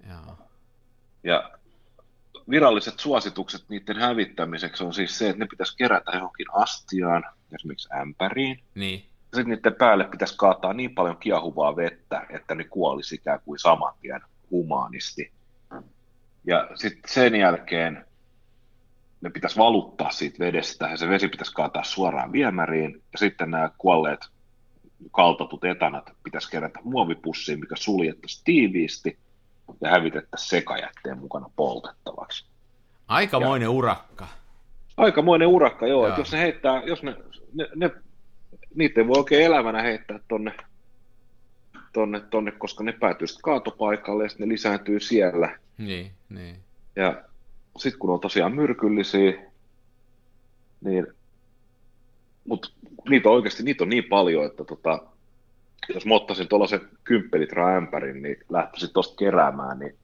Joo. Ja viralliset suositukset niiden hävittämiseksi on siis se, että ne pitäisi kerätä johonkin astiaan, esimerkiksi ämpäriin. Niin, sitten niiden päälle pitäisi kaataa niin paljon kiehuvaa vettä, että ne kuolisi ikään kuin saman tien humaanisti. Ja sitten sen jälkeen ne pitäisi valuttaa siitä vedestä ja se vesi pitäisi kaataa suoraan viemäriin. Ja sitten nämä kuolleet kaltatut etanat pitäisi kerätä muovipussiin, mikä suljettaisiin tiiviisti ja hävitettäisiin sekajätteen mukana poltettavaksi. aikamoinen urakka. Aikamoinen urakka, joo. Joo. Että jos ne heittää, jos ne, ne, ne niitä ei voi oikein elävänä heittää tonne, tonne, tonne koska ne päätyy sitten kaatopaikalle ja sitten ne lisääntyy siellä. Niin, niin. Ja sitten kun on tosiaan myrkyllisiä, niin, mutta niitä on oikeasti niitä on niin paljon, että tota, jos mä ottaisin tuollaisen 10 litraa ämpärin, niin lähtisin tuosta keräämään, niin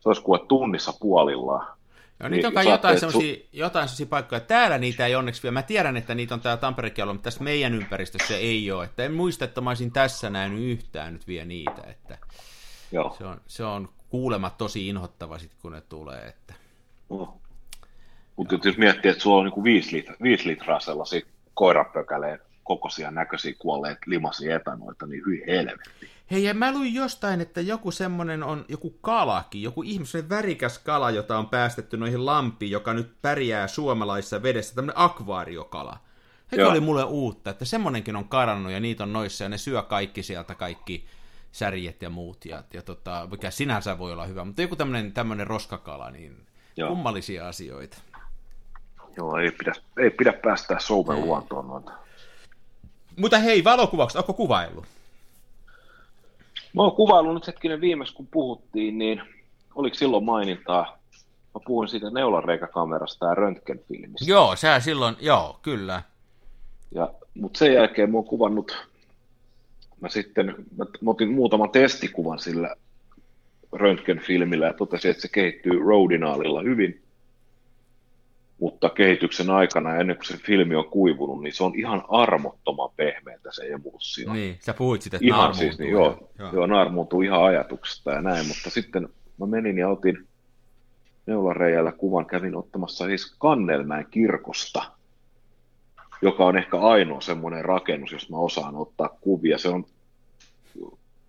se olisi kuin tunnissa puolillaan. Niin, niitä on kai jotain jotain sellaisia paikkoja. Täällä niitä ei onneksi vielä. Mä tiedän, että niitä on täällä Tamperekin ollut, mutta tässä meidän ympäristössä ei ole. Että en muista, että mä olisin tässä nähnyt yhtään nyt vielä niitä. Että Joo. se, on, se on kuulemma tosi inhottava sit, kun ne tulee. Että... No. Mutta jos miettii, että sulla on niinku 5, litraa, 5 litraa sellaisia koirapökäleen kokoisia näköisiä kuolleet limasia etanoita, niin hyi helvetti. Hei, ja mä luin jostain, että joku semmonen on, joku kalakin, joku ihmisen värikäs kala, jota on päästetty noihin lampiin, joka nyt pärjää suomalaisessa vedessä, tämmönen akvaariokala. Hei, Joo. oli mulle uutta, että semmonenkin on karannut ja niitä on noissa ja ne syö kaikki sieltä kaikki särjet ja muut, ja, ja tota, mikä sinänsä voi olla hyvä, mutta joku tämmönen, tämmönen roskakala, niin Joo. kummallisia asioita. Joo, ei pidä, ei pidä päästää Suomen luontoon noita. Mutta hei, valokuvaukset, onko kuvaillut? Mä oon kuvaillut nyt hetkinen viimeksi, kun puhuttiin, niin oliko silloin mainintaa? Mä puhuin siitä neulareikäkamerasta ja röntgenfilmistä. Joo, sä silloin, joo, kyllä. Ja, mutta sen jälkeen mä oon kuvannut, mä sitten mä, mä otin muutaman testikuvan sillä röntgenfilmillä ja totesin, että se kehittyy Rodinaalilla hyvin. Mutta kehityksen aikana, ennen kuin se filmi on kuivunut, niin se on ihan armottoman pehmeätä se emulsio. Niin, sä puhuit sitä, että Ihan siis, niin, joo, joo. joo naarmuuntuu ihan ajatuksesta ja näin, mutta sitten mä menin ja otin neulareijällä kuvan, kävin ottamassa siis Kannelmäen kirkosta, joka on ehkä ainoa semmoinen rakennus, jos mä osaan ottaa kuvia. Se on,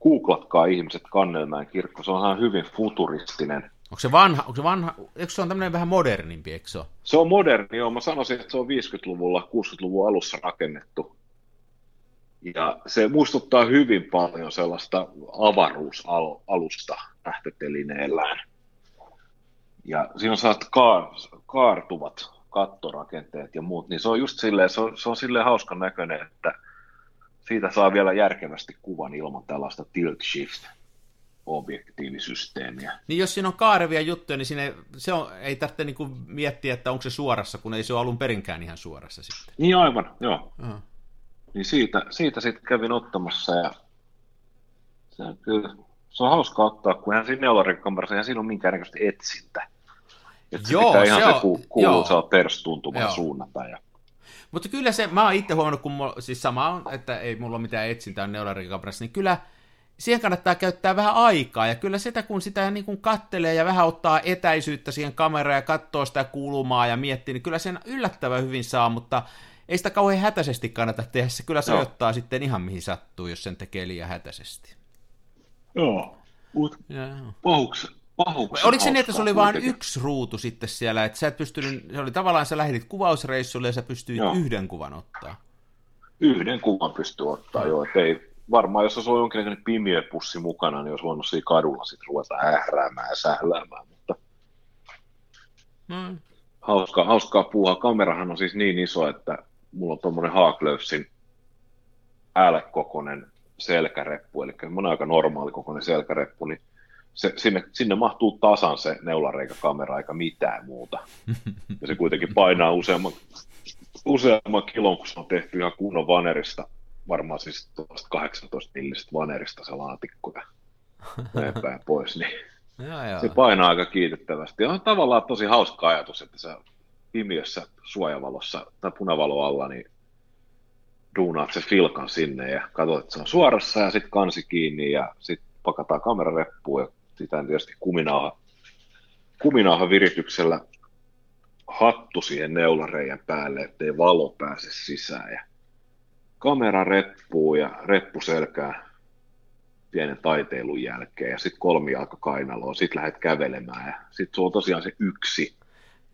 googlatkaa ihmiset Kannelmäen kirkko, se on ihan hyvin futuristinen. Onko se vanha, onko se vanha, eikö se on tämmöinen vähän modernimpi, eikö se ole? Se on moderni, joo. Mä sanoisin, että se on 50-luvulla, 60-luvun alussa rakennettu. Ja se muistuttaa hyvin paljon sellaista avaruusalusta lähtötelineellään. Ja siinä on sellaiset kaar, kaartuvat kattorakenteet ja muut, niin se on just silleen, se on, se on silleen hauskan näköinen, että siitä saa vielä järkevästi kuvan ilman tällaista tilt shift objektiivisysteemiä. Niin jos siinä on kaarevia juttuja, niin siinä ei, se on, ei tarvitse niinku miettiä, että onko se suorassa, kun ei se ole alun perinkään ihan suorassa sitten. Niin aivan, joo. Uh-huh. Niin siitä, siitä sitten kävin ottamassa ja se on, kyllä, se on hauska ottaa, kun hän siinä neularinkamerassa eihän siinä ole minkäännäköistä etsintä. Että se Joo, pitää ihan se se, on- ku, joo. kuuluisa perstuntuma Joo. suunnata. Ja, Mutta kyllä se, mä oon itse huomannut, kun mulla, siis sama on, että ei mulla ole mitään etsintää neularinkamerassa, niin kyllä siihen kannattaa käyttää vähän aikaa, ja kyllä sitä kun sitä niin kuin kattelee ja vähän ottaa etäisyyttä siihen kameraan ja katsoo sitä kulmaa ja miettii, niin kyllä sen yllättävän hyvin saa, mutta ei sitä kauhean hätäisesti kannata tehdä, se kyllä soittaa no. sitten ihan mihin sattuu, jos sen tekee liian hätäisesti. Joo, mutta pahuksi, pahuksi. Oliko se niin, että se oli vain yksi ruutu sitten siellä, että sä et pystynyt, se oli tavallaan sä lähdit kuvausreissulle ja sä pystyit joo. yhden kuvan ottaa? Yhden kuvan pystyy ottaa, joo, että ei, varmaan jos olisi ollut jonkinlainen pimiöpussi mukana, niin olisi voinut siinä kadulla sitten ruveta ähräämään ja sähläämään, mutta mm. hauskaa, hauskaa puhua. Kamerahan on siis niin iso, että mulla on tuommoinen Haaklöfsin L-kokoinen selkäreppu, eli on aika normaali kokoinen selkäreppu, niin se, sinne, sinne mahtuu tasan se neulareikäkamera eikä mitään muuta. Ja se kuitenkin painaa useamman, useamman kilon, kun se on tehty ihan kunnon vanerista, varmaan siis 18 millistä vanerista se laatikko ja näin pois, niin ja, ja. se painaa aika kiitettävästi. On tavallaan tosi hauska ajatus, että sä pimiössä suojavalossa tai punavalo alla, niin duunaat se filkan sinne ja katsot, että se on suorassa ja sitten kansi kiinni ja sitten pakataan kamerareppuun ja sitä tietysti kuminauha, kuminauha virityksellä hattu siihen neulareijän päälle, ettei valo pääse sisään ja kamera reppuu ja reppu selkää pienen taiteilun jälkeen ja sitten kolmijalka kainaloon, sitten lähdet kävelemään ja sitten sulla on tosiaan se yksi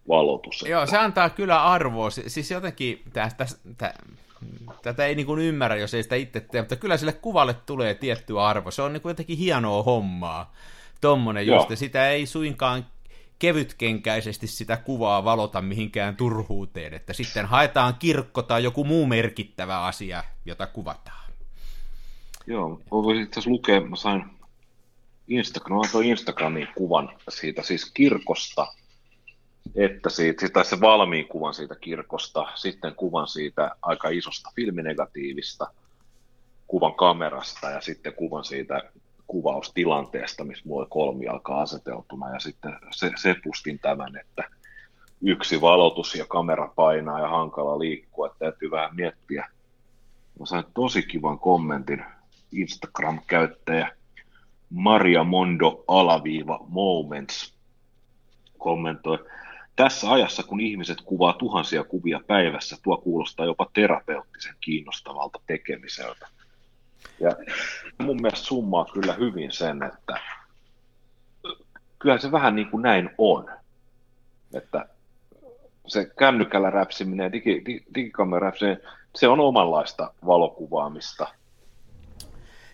valotus. Joo, se antaa kyllä arvoa. Siis jotenkin tästä, tästä, tätä ei niin ymmärrä, jos ei sitä itse tee, mutta kyllä sille kuvalle tulee tietty arvo. Se on niin jotenkin hienoa hommaa. Tommonen just, sitä ei suinkaan kevytkenkäisesti sitä kuvaa valota mihinkään turhuuteen, että sitten haetaan kirkko tai joku muu merkittävä asia, jota kuvataan. Joo, voisin itse asiassa lukea, mä sain Instagram, Instagramiin kuvan siitä siis kirkosta, että siitä, tai se valmiin kuvan siitä kirkosta, sitten kuvan siitä aika isosta filminegatiivista, kuvan kamerasta ja sitten kuvan siitä kuvaustilanteesta, missä mulla kolmi alkaa aseteltuna ja sitten se, se pustin tämän, että yksi valotus ja kamera painaa ja hankala liikkua, että täytyy vähän miettiä. Mä sain tosi kivan kommentin Instagram-käyttäjä Maria Mondo alaviiva Moments kommentoi, tässä ajassa, kun ihmiset kuvaa tuhansia kuvia päivässä, tuo kuulostaa jopa terapeuttisen kiinnostavalta tekemiseltä. Ja mun mielestä summaa kyllä hyvin sen, että kyllä se vähän niin kuin näin on. Että se kännykällä räpsiminen ja digi, digikamera räpsiminen, se on omanlaista valokuvaamista –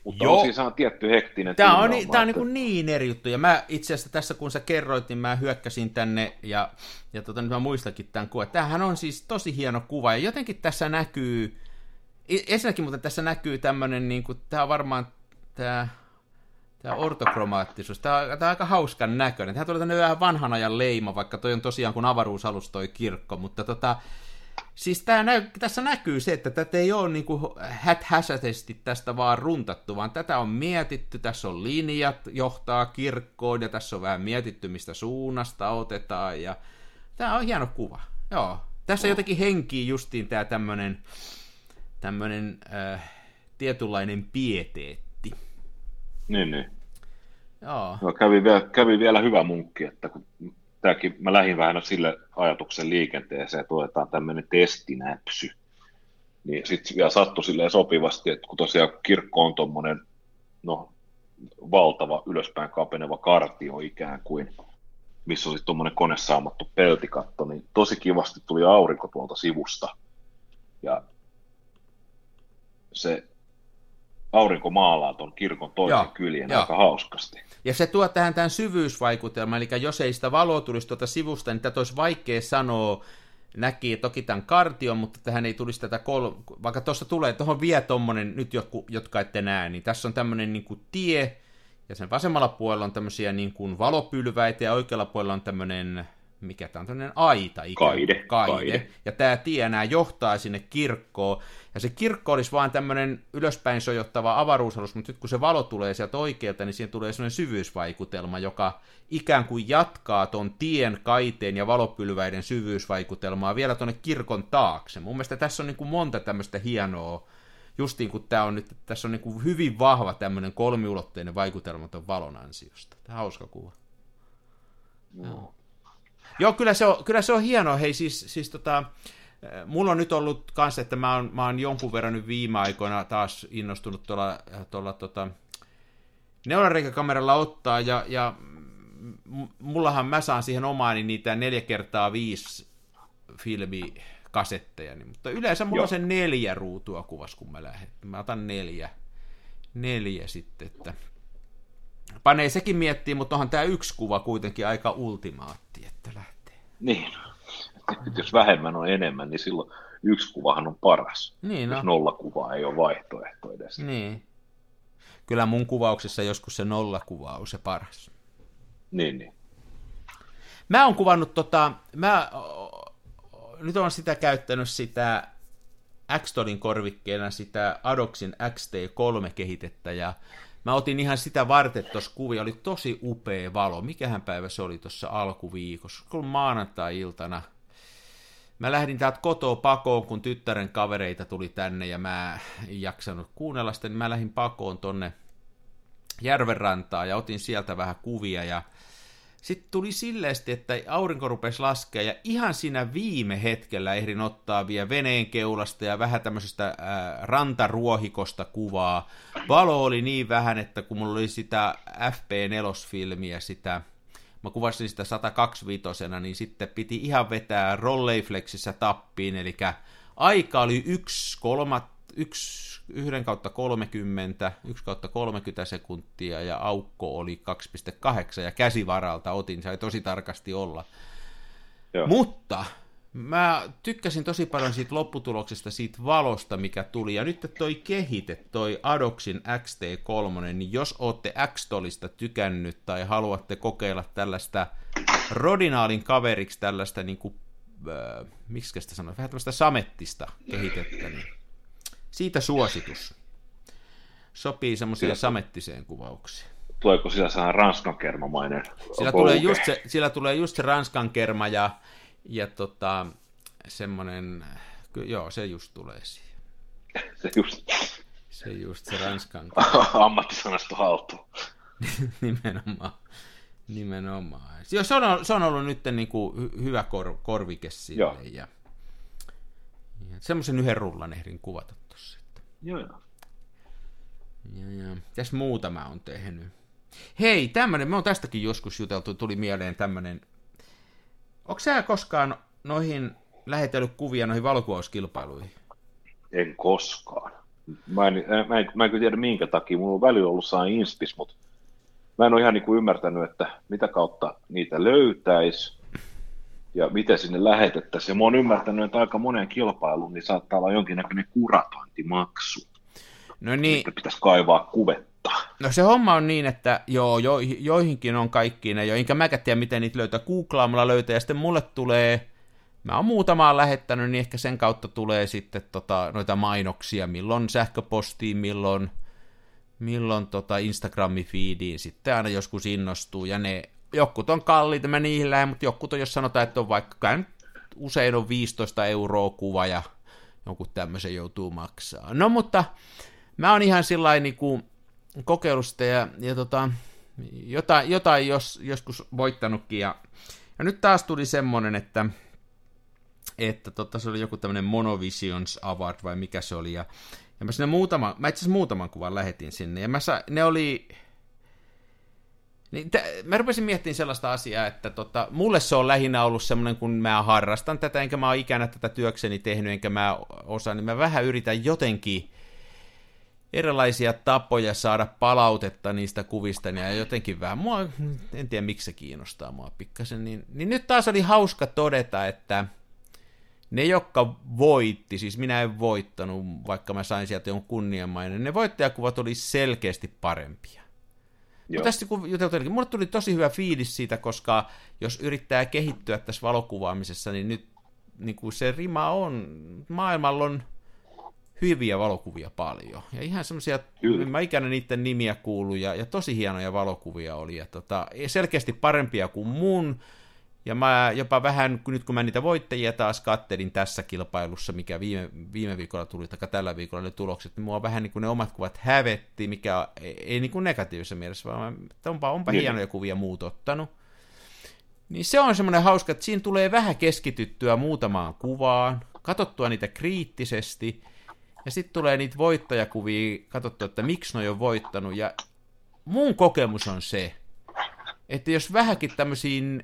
mutta Joo. on siis on tietty hektinen Tämä on, niin, tämä on niin, niin eri juttu, ja mä itse asiassa tässä kun sä kerroit, niin mä hyökkäsin tänne, ja, ja tota, nyt mä muistakin tämän kuvan. Tämähän on siis tosi hieno kuva, ja jotenkin tässä näkyy, ensinnäkin mutta tässä näkyy tämmöinen, niin kuin, tämä on varmaan tämä, tämä ortokromaattisuus, tämä on, tämä on aika hauskan näköinen. Tämä tulee tänne vähän vanhan ajan leima, vaikka toi on tosiaan kun avaruusalus toi kirkko, mutta tota, Siis tää näy, tässä näkyy se, että tätä ei ole niin häthäsäisesti tästä vaan runtattu, vaan tätä on mietitty, tässä on linjat, johtaa kirkkoon, ja tässä on vähän mietitty, mistä suunnasta otetaan, ja tämä on hieno kuva. Joo, tässä no. jotenkin henkii justiin tämä tämmöinen tämmönen, äh, tietynlainen pieteetti. Niin, niin. Joo. No, kävi, vielä, kävi vielä hyvä munkki, että kun tämäkin, mä lähdin vähän sille ajatuksen liikenteeseen, että otetaan tämmöinen testinäpsy. Niin sitten vielä sattui silleen sopivasti, että kun tosiaan kirkko on tuommoinen no, valtava ylöspäin kapeneva kartio ikään kuin, missä on sitten tuommoinen konesaamattu peltikatto, niin tosi kivasti tuli aurinko tuolta sivusta. Ja se aurinko maalaa tuon kirkon toisen Joo, kyljen jo. aika hauskasti. Ja se tuo tähän tämän syvyysvaikutelman, eli jos ei sitä valoa tulisi tuota sivusta, niin tätä olisi vaikea sanoa, näki toki tämän kartion, mutta tähän ei tulisi tätä kol... vaikka tuossa tulee, tuohon vie tuommoinen, nyt joku, jotka ette näe, niin tässä on tämmöinen niin kuin tie, ja sen vasemmalla puolella on tämmöisiä niin kuin valopylväitä, ja oikealla puolella on tämmöinen mikä tämä on tämmöinen aita ikään kaide, kaide. kaide. Ja tämä tie enää johtaa sinne kirkkoon. Ja se kirkko olisi vaan tämmöinen ylöspäin sojottava avaruusalus, mutta nyt kun se valo tulee sieltä oikealta, niin siihen tulee sellainen syvyysvaikutelma, joka ikään kuin jatkaa ton tien, kaiteen ja valopylväiden syvyysvaikutelmaa vielä tuonne kirkon taakse. Mun mielestä tässä on niin kuin monta tämmöistä hienoa, justiin kun tämä on nyt, tässä on niin kuin hyvin vahva tämmöinen kolmiulotteinen vaikutelma ton valon ansiosta. Tämä on hauska kuva. No. Joo. Kyllä se on, kyllä se on hienoa. Hei, siis, siis tota, mulla on nyt ollut kanssa, että mä oon, mä oon jonkun verran nyt viime aikoina taas innostunut tuolla, tuolla tota, neulareikakameralla ottaa, ja, ja mullahan mä saan siihen omaani niitä neljä kertaa viisi filmikasetteja, niin, mutta yleensä mulla Joo. on se neljä ruutua kuvas, kun mä lähden. Mä otan neljä, neljä sitten, että panee sekin miettiä, mutta onhan tämä yksi kuva kuitenkin aika ultimaatti, että lähtee. Niin, että jos vähemmän on enemmän, niin silloin yksi kuvahan on paras. Niin, no. Jos nolla kuvaa ei ole vaihtoehto edes. Niin. Kyllä mun kuvauksessa joskus se nolla kuva on se paras. Niin, niin. Mä oon kuvannut tota, mä nyt on sitä käyttänyt sitä Axtonin korvikkeena sitä Adoxin XT3-kehitettä, ja Mä otin ihan sitä varten tuossa kuvia, oli tosi upea valo. Mikähän päivä se oli tuossa alkuviikossa, kun maanantai-iltana. Mä lähdin täältä kotoa pakoon, kun tyttären kavereita tuli tänne ja mä en jaksanut kuunnella sitä, niin mä lähdin pakoon tonne järvenrantaan ja otin sieltä vähän kuvia ja sitten tuli silleesti, että aurinko rupesi laskea ja ihan siinä viime hetkellä ehdin ottaa vielä veneen keulasta ja vähän tämmöisestä ää, rantaruohikosta kuvaa. Valo oli niin vähän, että kun mulla oli sitä FP4-filmiä, sitä, mä kuvasin sitä 125 niin sitten piti ihan vetää Rolleiflexissä tappiin, eli aika oli yksi kolmat, yksi 1 kautta 30, 1 kautta 30 sekuntia ja aukko oli 2,8 ja käsivaralta otin, sai tosi tarkasti olla. Joo. Mutta mä tykkäsin tosi paljon siitä lopputuloksesta, siitä valosta, mikä tuli. Ja nyt toi kehite, toi Adoxin XT3, niin jos ootte X-tolista tykännyt tai haluatte kokeilla tällaista Rodinaalin kaveriksi tällaista, niin kuin, äh, miksi sitä sanoa, vähän tällaista samettista kehitettä, niin siitä suositus. Sopii semmoiseen samettiseen kuvaukseen. Tuleeko sillä sellainen ranskan kermamainen sillä tulee, just se, sillä tulee just se ranskan kerma ja, ja tota, semmoinen, joo, se just tulee siihen. se just. Se just se ranskan Ammattisanasto haltuun. Nimenomaan. Nimenomaan. Joo, se, on, se on ollut nyt niin kuin hyvä kor, korvike sille. Joo. Ja, ja semmoisen yhden rullan ehdin kuvata Joo, joo. Ja, ja. Tässä muuta mä oon tehnyt. Hei, tämmönen, me on tästäkin joskus juteltu, tuli mieleen tämmönen. Onko sä koskaan noihin lähetellyt kuvia noihin valokuvauskilpailuihin? En koskaan. Mä en, mä en, mä en tiedä minkä takia. Mulla on välillä ollut saa inspis, mutta mä en ole ihan niin kuin ymmärtänyt, että mitä kautta niitä löytäisi ja miten sinne lähetettäisiin. Ja mä oon ymmärtänyt, että aika monen kilpailun niin saattaa olla jonkinnäköinen kuratointimaksu. No niin. Että pitäisi kaivaa kuvetta. No se homma on niin, että joo, jo, joihinkin on kaikki ne jo, enkä mäkään tiedä, miten niitä löytää. Googlaamalla löytää, ja sitten mulle tulee, mä oon muutamaan lähettänyt, niin ehkä sen kautta tulee sitten tota, noita mainoksia, milloin sähköpostiin, milloin, milloin tota Instagramin feediin, sitten aina joskus innostuu, ja ne jokut on kalliita, mä niihin lähden, mutta jokut on, jos sanotaan, että on vaikka, usein on 15 euroa kuva ja jonkun tämmöisen joutuu maksaa. No mutta mä oon ihan sillä niin kuin ja, ja tota, jotain, jotain jos, joskus voittanutkin ja, ja nyt taas tuli semmonen, että että tota, se oli joku tämmöinen Monovisions Award vai mikä se oli ja, ja mä sinne muutama, mä itse asiassa muutaman kuvan lähetin sinne ja mä sa, ne oli, niin t- mä rupesin miettimään sellaista asiaa, että tota, mulle se on lähinnä ollut semmoinen, kun mä harrastan tätä, enkä mä oon ikänä tätä työkseni tehnyt, enkä mä osaa, niin mä vähän yritän jotenkin erilaisia tapoja saada palautetta niistä kuvista, niin ja jotenkin vähän, mua, en tiedä miksi se kiinnostaa mua pikkasen, niin, niin nyt taas oli hauska todeta, että ne, jotka voitti, siis minä en voittanut, vaikka mä sain sieltä jonkun kunnianmainen, ne voittajakuvat oli selkeästi parempia. Mutta tästä kun juteltiin, mulle tuli tosi hyvä fiilis siitä, koska jos yrittää kehittyä tässä valokuvaamisessa, niin nyt niin kuin se rima on, maailmalla on hyviä valokuvia paljon. Ja ihan semmoisia, mä ikänä niiden nimiä kuulu, ja, ja tosi hienoja valokuvia oli. Ja tota, selkeästi parempia kuin mun, ja mä jopa vähän, nyt kun mä niitä voittajia taas kattelin tässä kilpailussa, mikä viime, viime viikolla tuli, tai tällä viikolla oli tulokset, niin mua vähän niin kuin ne omat kuvat hävetti, mikä ei, ei niin kuin negatiivisessa mielessä, vaan onpa, onpa niin. hienoja kuvia muut ottanut. Niin se on semmoinen hauska, että siinä tulee vähän keskityttyä muutamaan kuvaan, katsottua niitä kriittisesti, ja sitten tulee niitä voittajakuvia, katsottua, että miksi ne on voittanut, ja mun kokemus on se, että jos vähänkin tämmöisiin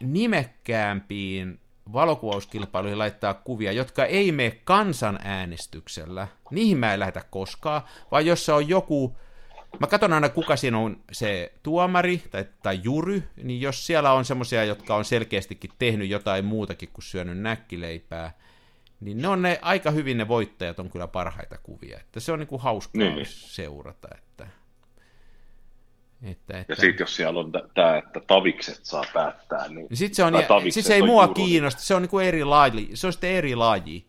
nimekkäämpiin valokuvauskilpailuihin laittaa kuvia, jotka ei mene kansanäänestyksellä, niihin mä en lähetä koskaan, vaan jos se on joku, mä katson aina kuka siinä on se tuomari tai, tai jury, niin jos siellä on semmoisia, jotka on selkeästikin tehnyt jotain muutakin kuin syönyt näkkileipää, niin ne on ne, aika hyvin ne voittajat on kyllä parhaita kuvia, että se on niinku hauskaa niin. seurata, että että, että... Ja sitten jos siellä on tämä, että tavikset saa päättää, niin... niin sitten se on, siis ei mua kiinnosta, se on niinku eri laji, se on sitten eri laji.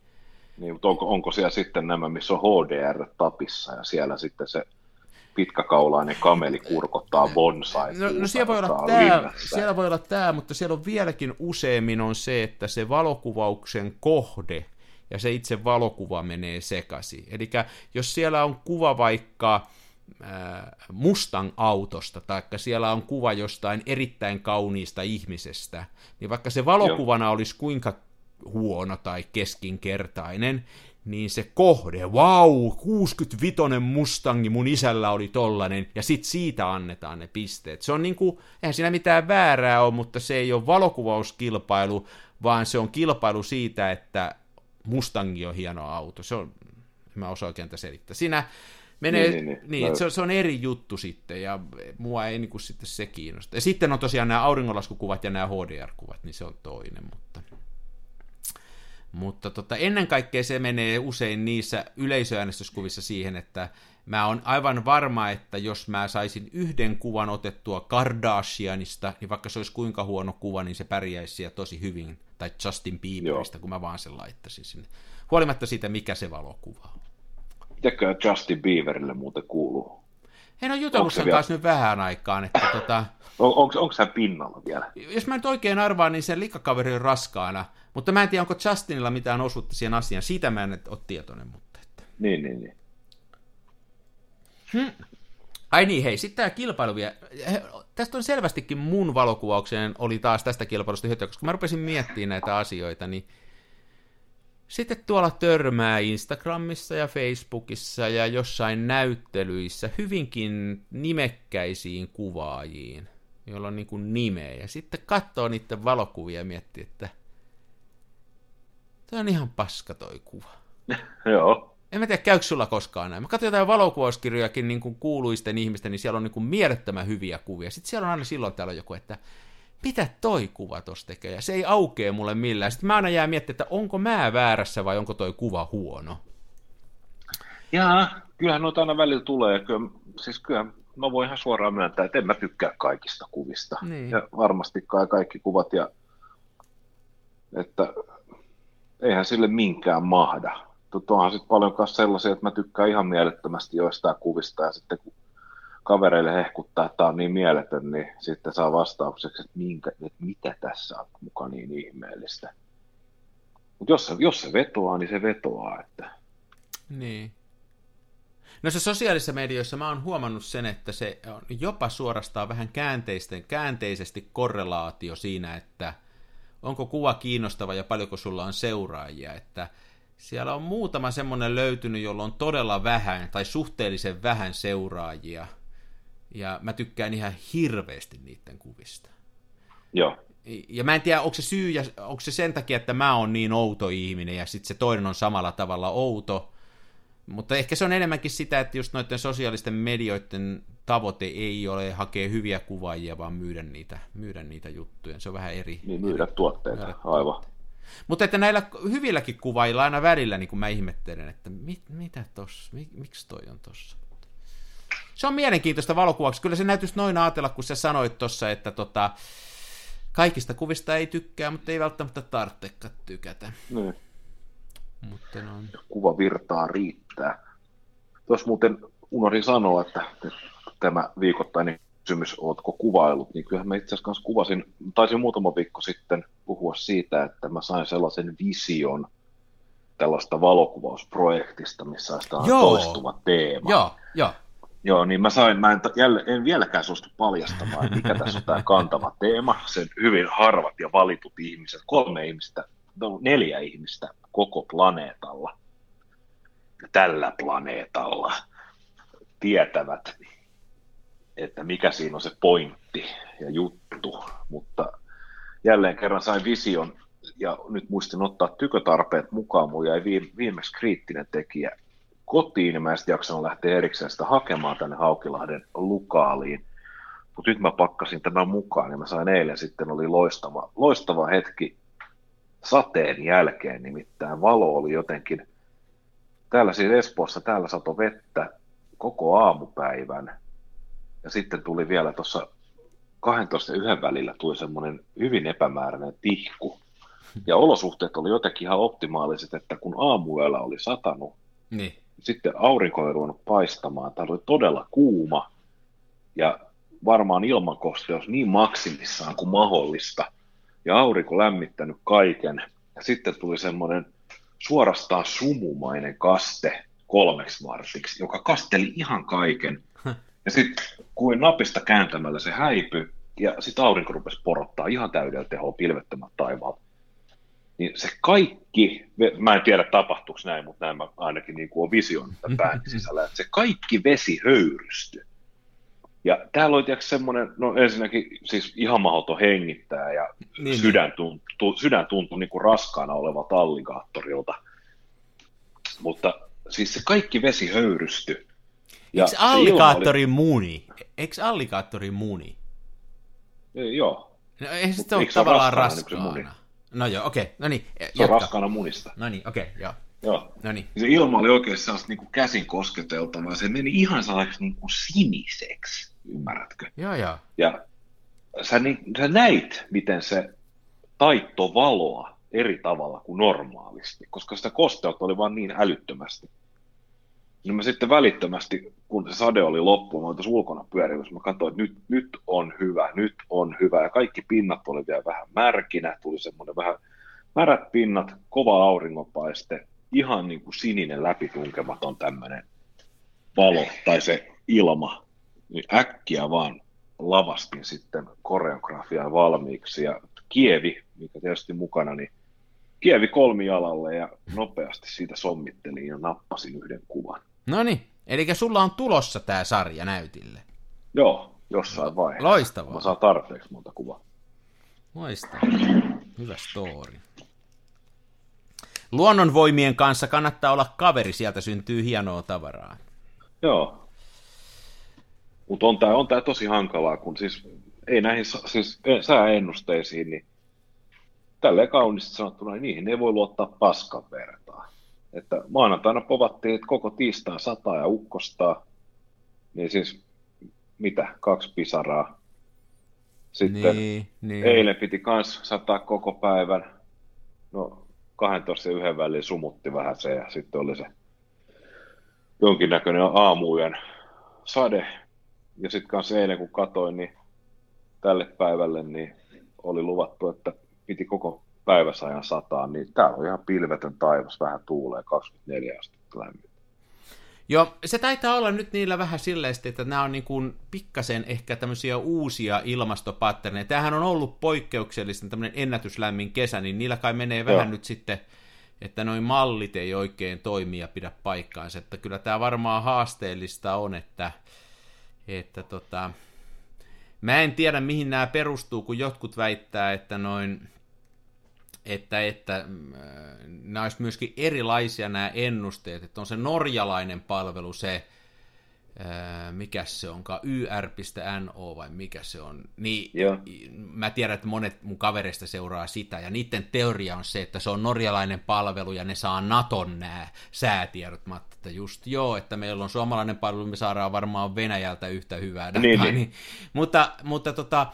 Niin, mutta onko, onko siellä sitten nämä, missä on HDR tapissa ja siellä sitten se pitkäkaulainen kameli kurkottaa bonsai. No, no siellä, voi olla tämä, siellä voi olla tämä, mutta siellä on vieläkin useammin on se, että se valokuvauksen kohde ja se itse valokuva menee sekaisin. Eli jos siellä on kuva vaikka Mustang-autosta, tai siellä on kuva jostain erittäin kauniista ihmisestä, niin vaikka se valokuvana Joo. olisi kuinka huono tai keskinkertainen, niin se kohde, wow, 65 Mustangi mun isällä oli tollanen, ja sit siitä annetaan ne pisteet. Se on niinku, eihän siinä mitään väärää ole, mutta se ei ole valokuvauskilpailu, vaan se on kilpailu siitä, että Mustangi on hieno auto. Se on, mä osaan oikein selittää. Siinä menee, niin, niin, niin. niin se, on, se on eri juttu sitten, ja mua ei niin kuin sitten se kiinnosta. Ja sitten on tosiaan nämä auringonlaskukuvat ja nämä HDR-kuvat, niin se on toinen, mutta... Mutta tota, ennen kaikkea se menee usein niissä yleisöäänestyskuvissa siihen, että mä oon aivan varma, että jos mä saisin yhden kuvan otettua Kardashianista, niin vaikka se olisi kuinka huono kuva, niin se pärjäisi siellä tosi hyvin, tai Justin Bieberistä, Joo. kun mä vaan sen laittaisin sinne. Huolimatta siitä, mikä se valokuva on. Mitäkö Justin Bieberille muuten kuuluu? En ole jutellut sen vielä... kanssa nyt vähän aikaan. Että tota... on, onko, onko hän pinnalla vielä? Jos mä nyt oikein arvaan, niin sen likkakaveri on raskaana. Mutta mä en tiedä, onko Justinilla mitään osuutta siihen asiaan. Siitä mä en ole tietoinen. Mutta että... Niin, niin, niin. Hmm. Ai niin, hei, sitten tämä kilpailu vielä. Tästä on selvästikin mun valokuvaukseen oli taas tästä kilpailusta hyötyä, koska mä rupesin miettimään näitä asioita, niin sitten tuolla törmää Instagramissa ja Facebookissa ja jossain näyttelyissä hyvinkin nimekkäisiin kuvaajiin, joilla on niin kuin nimeä. Ja sitten katsoo niiden valokuvia ja miettii, että tämä on ihan paska toi kuva. Joo. En mä tiedä, käykö sulla koskaan näin. Mä katson jotain valokuvauskirjojakin niin kuin kuuluisten ihmisten, niin siellä on niin kuin mielettömän hyviä kuvia. Sitten siellä on aina silloin täällä joku, että mitä toi kuva tossa tekee, ja se ei aukee mulle millään. Sitten mä aina jää miettimään, että onko mä väärässä vai onko toi kuva huono. Jaa, kyllähän noita aina välillä tulee. Kyllä, siis kyllä mä voin ihan suoraan myöntää, että en mä tykkää kaikista kuvista. Niin. Ja varmastikaan kaikki kuvat, ja että eihän sille minkään mahda. Onhan sitten paljon myös sellaisia, että mä tykkään ihan mielettömästi joistain kuvista, ja sitten kun kavereille hehkuttaa, että tämä on niin mieletön, niin sitten saa vastaukseksi, että, minkä, että mitä tässä on mukaan niin ihmeellistä. Mutta jos, jos se vetoaa, niin se vetoaa. Että... Niin. No se sosiaalisessa medioissa mä oon huomannut sen, että se on jopa suorastaan vähän käänteisten, käänteisesti korrelaatio siinä, että onko kuva kiinnostava ja paljonko sulla on seuraajia, että siellä on muutama semmoinen löytynyt, jolla on todella vähän tai suhteellisen vähän seuraajia, ja mä tykkään ihan hirveästi niiden kuvista. Joo. Ja mä en tiedä, onko se syy, ja onko se sen takia, että mä oon niin outo ihminen, ja sitten se toinen on samalla tavalla outo. Mutta ehkä se on enemmänkin sitä, että just noiden sosiaalisten medioiden tavoite ei ole hakea hyviä kuvaajia, vaan myydä niitä, myydä niitä juttuja. Se on vähän eri. Niin, myydä eri, tuotteita, myydä aivan. Tuotteita. Mutta että näillä hyvilläkin kuvailla aina välillä, niin kuin mä ihmettelen, että mit, mitä tossa, mik, miksi toi on tossa. Se on mielenkiintoista valokuvaksi. Kyllä se näytyisi noin ajatella, kun sä sanoit tuossa, että tota, kaikista kuvista ei tykkää, mutta ei välttämättä tarvitsekaan tykätä. Niin. Mutta no. Kuva virtaa riittää. Tuossa muuten unohdin sanoa, että tämä viikoittainen kysymys, oletko kuvailut, niin kyllähän mä itse asiassa kuvasin, taisin muutama viikko sitten puhua siitä, että mä sain sellaisen vision tällaista valokuvausprojektista, missä on toistuva teema. Joo, joo. Joo, niin mä sain, mä en, jälle, en vieläkään suostu paljastamaan, mikä tässä on tämä kantava teema. Sen hyvin harvat ja valitut ihmiset, kolme ihmistä, no, neljä ihmistä koko planeetalla, tällä planeetalla, tietävät, että mikä siinä on se pointti ja juttu, mutta jälleen kerran sain vision ja nyt muistin ottaa tykötarpeet mukaan, mun jäi viimeksi kriittinen tekijä kotiin, ja mä en jaksanut lähteä erikseen sitä hakemaan tänne Haukilahden lukaaliin. Mutta nyt mä pakkasin tämän mukaan, ja mä sain eilen sitten, oli loistava, loistava hetki sateen jälkeen, nimittäin valo oli jotenkin, täällä siis Espoossa, täällä sato vettä koko aamupäivän, ja sitten tuli vielä tuossa 12 ja yhden välillä tuli semmoinen hyvin epämääräinen tihku, ja olosuhteet oli jotenkin ihan optimaaliset, että kun aamuyöllä oli satanut, niin. Sitten aurinko oli ruvennut paistamaan, tämä oli todella kuuma, ja varmaan ilmankosteus niin maksimissaan kuin mahdollista, ja aurinko lämmittänyt kaiken, ja sitten tuli semmoinen suorastaan sumumainen kaste kolmeksi vartiksi, joka kasteli ihan kaiken, ja sitten kuin napista kääntämällä se häipyi, ja sitten aurinko rupesi porottaa ihan täydellä tehoa pilvettömät taivaalta niin se kaikki, mä en tiedä tapahtuuko näin, mutta näin mä ainakin niin kuin on vision pään sisällä, että se kaikki vesi höyrystyi. Ja täällä oli tietysti semmoinen, no ensinnäkin siis ihan mahdoton hengittää ja niin, niin. sydän, tuntui, sydän tuntui niin kuin raskaana oleva alligaattorilta. Mutta siis se kaikki vesi höyrysty. Ja Eikö alligaattori oli... muni? Eikö alligaattori muni? E, joo. No eihän se ole tavallaan raskaana. Niin No joo, okei. Okay. No niin, Se on raskaana munista. No niin, okei, okay, joo. Joo. No niin. Se ilma oli oikein sellaista niin kuin käsin kosketeltavaa. Se meni ihan sellaiseksi niin kuin siniseksi, ymmärrätkö? Joo, joo. Ja sä, niin, sä näit, miten se taitto valoa eri tavalla kuin normaalisti, koska sitä kosteutta oli vaan niin älyttömästi. Niin mä sitten välittömästi, kun se sade oli loppu, mä olin ulkona pyörimässä, mä katsoin, että nyt, nyt on hyvä, nyt on hyvä. Ja kaikki pinnat oli vielä vähän märkinä, tuli semmoinen vähän märät pinnat, kova auringonpaiste, ihan niin kuin sininen läpitunkematon tämmöinen valo tai se ilma. Niin äkkiä vaan lavastin sitten koreografiaa valmiiksi ja Kievi, mikä tietysti mukana, niin Kievi kolmialalle ja nopeasti siitä sommittelin ja nappasin yhden kuvan. No niin, eli sulla on tulossa tämä sarja näytille. Joo, jossain vaiheessa. Loistavaa. Mä saan tarpeeksi monta kuvaa. Loistavaa. Hyvä story. Luonnonvoimien kanssa kannattaa olla kaveri, sieltä syntyy hienoa tavaraa. Joo. Mutta on tämä on tää tosi hankalaa, kun siis ei näihin siis sääennusteisiin, niin tälleen kauniisti sanottuna, niin niihin ei voi luottaa paskan vertaa. Että maanantaina povattiin, että koko tiistain sataa ja ukkostaa, niin siis mitä, kaksi pisaraa. Sitten niin, niin. eilen piti kans sataa koko päivän. No 12 ja yhden väliin sumutti vähän se ja sitten oli se jonkinnäköinen aamujen sade. Ja sitten kanssa eilen kun katoin, niin tälle päivälle niin oli luvattu, että piti koko päiväsajan sataa, niin täällä on ihan pilvetön taivas, vähän tuulee 24 astetta lämmin. Joo, se taitaa olla nyt niillä vähän silleesti, että nämä on niin kuin pikkasen ehkä tämmöisiä uusia ilmastopatterneja. Tämähän on ollut poikkeuksellisen tämmöinen ennätyslämmin kesä, niin niillä kai menee Joo. vähän nyt sitten, että noin mallit ei oikein toimi ja pidä paikkaansa. Että kyllä tämä varmaan haasteellista on, että, että tota, mä en tiedä mihin nämä perustuu, kun jotkut väittää, että noin että, että äh, nämä olisi myöskin erilaisia nämä ennusteet, että on se norjalainen palvelu, se mikä se onkaan, yr.no vai mikä se on, niin Joo. mä tiedän, että monet mun kavereista seuraa sitä, ja niiden teoria on se, että se on norjalainen palvelu, ja ne saa Naton nämä säätiedot. Mä että just joo, että meillä on suomalainen palvelu, me saadaan varmaan Venäjältä yhtä hyvää dataa. Niin, niin. Niin, mutta, mutta tota,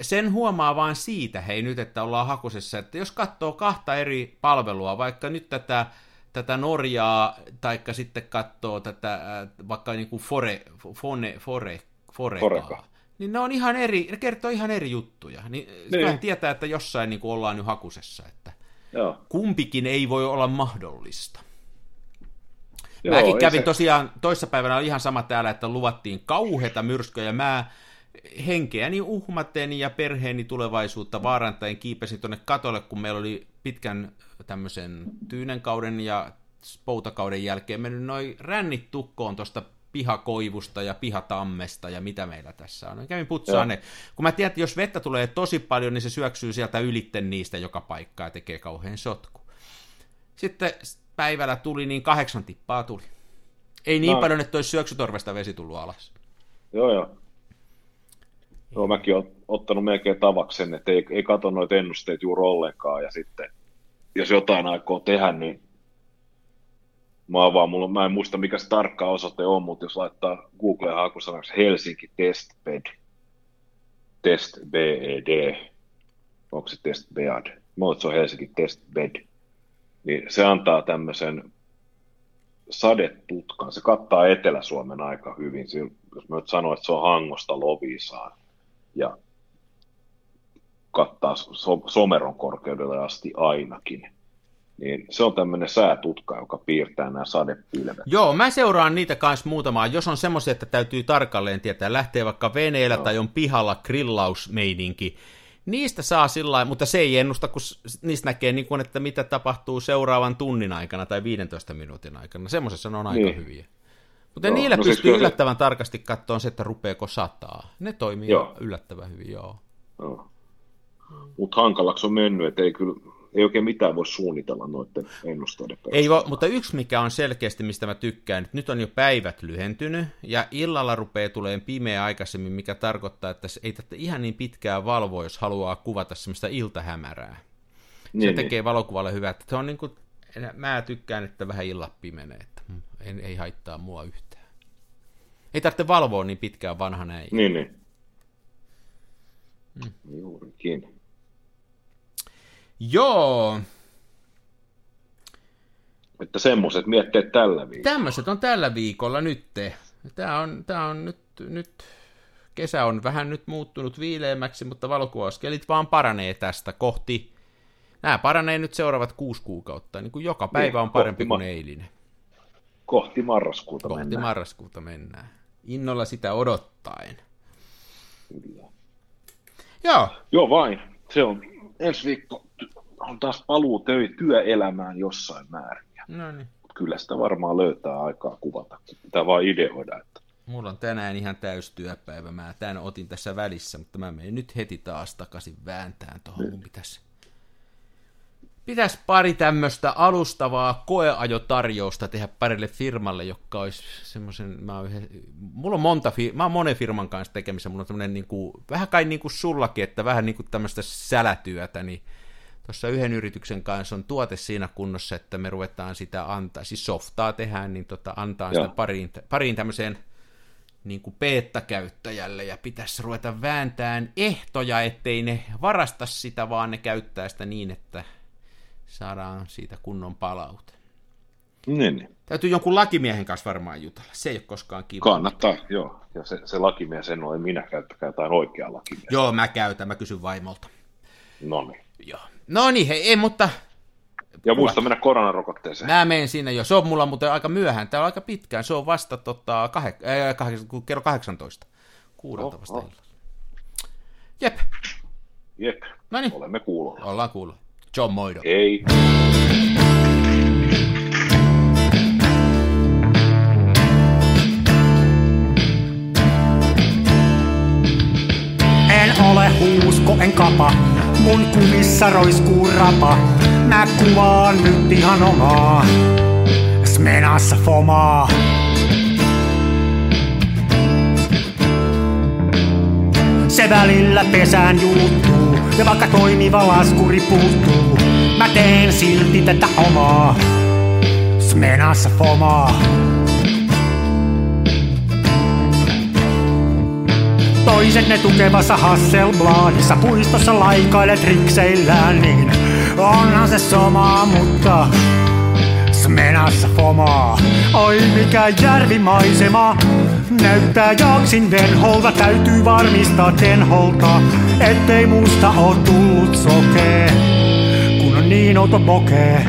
sen huomaa vaan siitä, hei nyt, että ollaan hakusessa, että jos katsoo kahta eri palvelua, vaikka nyt tätä tätä Norjaa, taikka sitten katsoo tätä äh, vaikka niin kuin Fore, Fone, Fore, Forekaa, Foreka. niin ne on ihan eri, ne kertoo ihan eri juttuja. Niin, niin. tietää, että jossain niin kuin ollaan nyt hakusessa, että Joo. kumpikin ei voi olla mahdollista. Joo, Mäkin kävin se- tosiaan, toissapäivänä oli ihan sama täällä, että luvattiin kauheita myrskyjä, mä henkeäni uhmaten ja perheeni tulevaisuutta vaarantaen kiipesin tuonne katolle, kun meillä oli pitkän tämmöisen tyynenkauden ja poutakauden jälkeen mennyt noin rännit tukkoon tuosta pihakoivusta ja pihatammesta ja mitä meillä tässä on. Kävin putsaan ne. Kun mä tiedän, että jos vettä tulee tosi paljon, niin se syöksyy sieltä ylitten niistä joka paikkaa ja tekee kauhean sotku. Sitten päivällä tuli, niin kahdeksan tippaa tuli. Ei niin No. paljon, että olisi syöksytorvesta vesi tullut alas. Joo, joo. Joo, mäkin olen ottanut melkein tavaksi sen, että ei, ei katso noita ennusteita juuri ollenkaan, ja sitten jos jotain aikoo tehdä, niin mä, oon vaan, mulla, mä en muista mikä se tarkka osoite on, mutta jos laittaa Googleen hakusanaksi Helsinki Testbed, Test BED, onko se Test BEAD, mä että se on Helsinki Testbed, niin se antaa tämmöisen sadetutkan. Se kattaa Etelä-Suomen aika hyvin. Jos mä nyt sanon, että se on Hangosta Lovisaan ja kattaa so- someron korkeudelle asti ainakin, niin se on tämmöinen säätutka, joka piirtää nämä sadepilvet. Joo, mä seuraan niitä kanssa muutamaa. Jos on semmoisia, että täytyy tarkalleen tietää, lähtee vaikka veneellä tai on pihalla grillausmeininki, niistä saa sillä mutta se ei ennusta, kun niistä näkee, niin kuin, että mitä tapahtuu seuraavan tunnin aikana tai 15 minuutin aikana. Semmoisessa ne on aika Niin. hyviä. Mutta Joo, niillä no siis pystyy se- yllättävän tarkasti katsoa se, että rupeeko sataa. Ne toimii Joo. yllättävän hyvin, joo. No. Mutta hankalaksi on mennyt, että ei, kyllä, ei oikein mitään voi suunnitella noiden ennusteiden Ei perusteella. vo, mutta yksi mikä on selkeästi, mistä mä tykkään, että nyt on jo päivät lyhentynyt, ja illalla rupeaa tulemaan pimeä aikaisemmin, mikä tarkoittaa, että se ei tarvitse ihan niin pitkään valvoa, jos haluaa kuvata semmoista iltahämärää. Se Niin, tekee valokuvalle hyvää, että se on niin kuin, mä tykkään, että vähän illat pimenee, mm, ei, ei haittaa mua yhtään. Ei tarvitse valvoa niin pitkään vanhana ei. Niin, niin. Mm. Juurikin. Joo, Että semmoiset mietteet tällä viikolla. tämmöiset on tällä viikolla nyt. Tämä on, tämä on nyt, nyt, kesä on vähän nyt muuttunut viileämmäksi, mutta valokuvauskelit vaan paranee tästä kohti. Nämä paranee nyt seuraavat kuusi kuukautta, niin kuin joka päivä Niin, on parempi kuin ma- eilinen. Kohti marraskuuta Kohti mennään. marraskuuta mennään. Innolla sitä odottaen. Kyllä. Joo, Joo vain. Se on ensi viikko on taas paluu töi, työelämään jossain määrin. No niin. Kyllä sitä varmaan löytää aikaa kuvata. Pitää vaan ideoida. Että... Mulla on tänään ihan täys työpäivä. Mä tän otin tässä välissä, mutta mä menen nyt heti taas takaisin vääntään tuohon. Mun pitäisi pitäis pari tämmöistä alustavaa koeajotarjousta tehdä parille firmalle, joka olisi semmoisen, mä oon yhden, mulla on monta, mä oon monen firman kanssa tekemissä, mulla on tämmöinen niin kuin, vähän kai niin kuin sullakin, että vähän niin kuin tämmöistä sälätyötä, niin tuossa yhden yrityksen kanssa on tuote siinä kunnossa, että me ruvetaan sitä antaa, siis softaa tehdään, niin tota, antaa sitä pariin, pariin tämmöiseen niin kuin beta-käyttäjälle ja pitäisi ruveta vääntään ehtoja, ettei ne varasta sitä, vaan ne käyttää sitä niin, että saadaan siitä kunnon palaute. Niin, niin. Täytyy jonkun lakimiehen kanssa varmaan jutella. Se ei ole koskaan kiva. Kannattaa, joo. Ja se, se lakimies en ole minä, käyttäkää jotain oikeaa lakimiestä. Joo, mä käytän, mä kysyn vaimolta. No niin. Joo. No niin, hei, ei, mutta Ja muista mennä koronarokotteeseen. mä menen sinne jo. Se on mulla muuten aika myöhään. Täällä on aika pitkään. Se on vasta tota, kahe, äh, kahdeksan, kerro 18. Kuudelta Oh, vasta oh. illalla. Jep, Jep, no niin, olemme kuulolla. ollaan kuulla. John Moiro. Ei. En ole huusko, en kapa, mun kumissa roiskuu rapa. Mä kuvaan nyt ihan omaa, smenassa fomaa. Se välillä pesään juttu ja vaikka toimiva laskuri puuttuu, mä teen silti tätä omaa. Smenassa fomaa. Toiset ne tukevassa Hasselbladissa puistossa laikailet rikseillään, niin onhan se somaa, mutta Smenassa fomaa. Oi mikä järvimaisema, näyttää jaksin venholta, täytyy varmistaa tenholta, ettei musta oo tullut sokee, kun on niin outo pokee.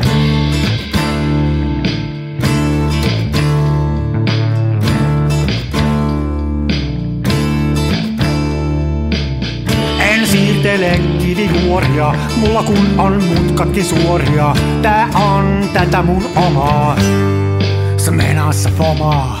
En siirtele kivijuoria, mulla kun on mutkatkin suoria. Tää on tätä mun omaa, smenassa fomaa.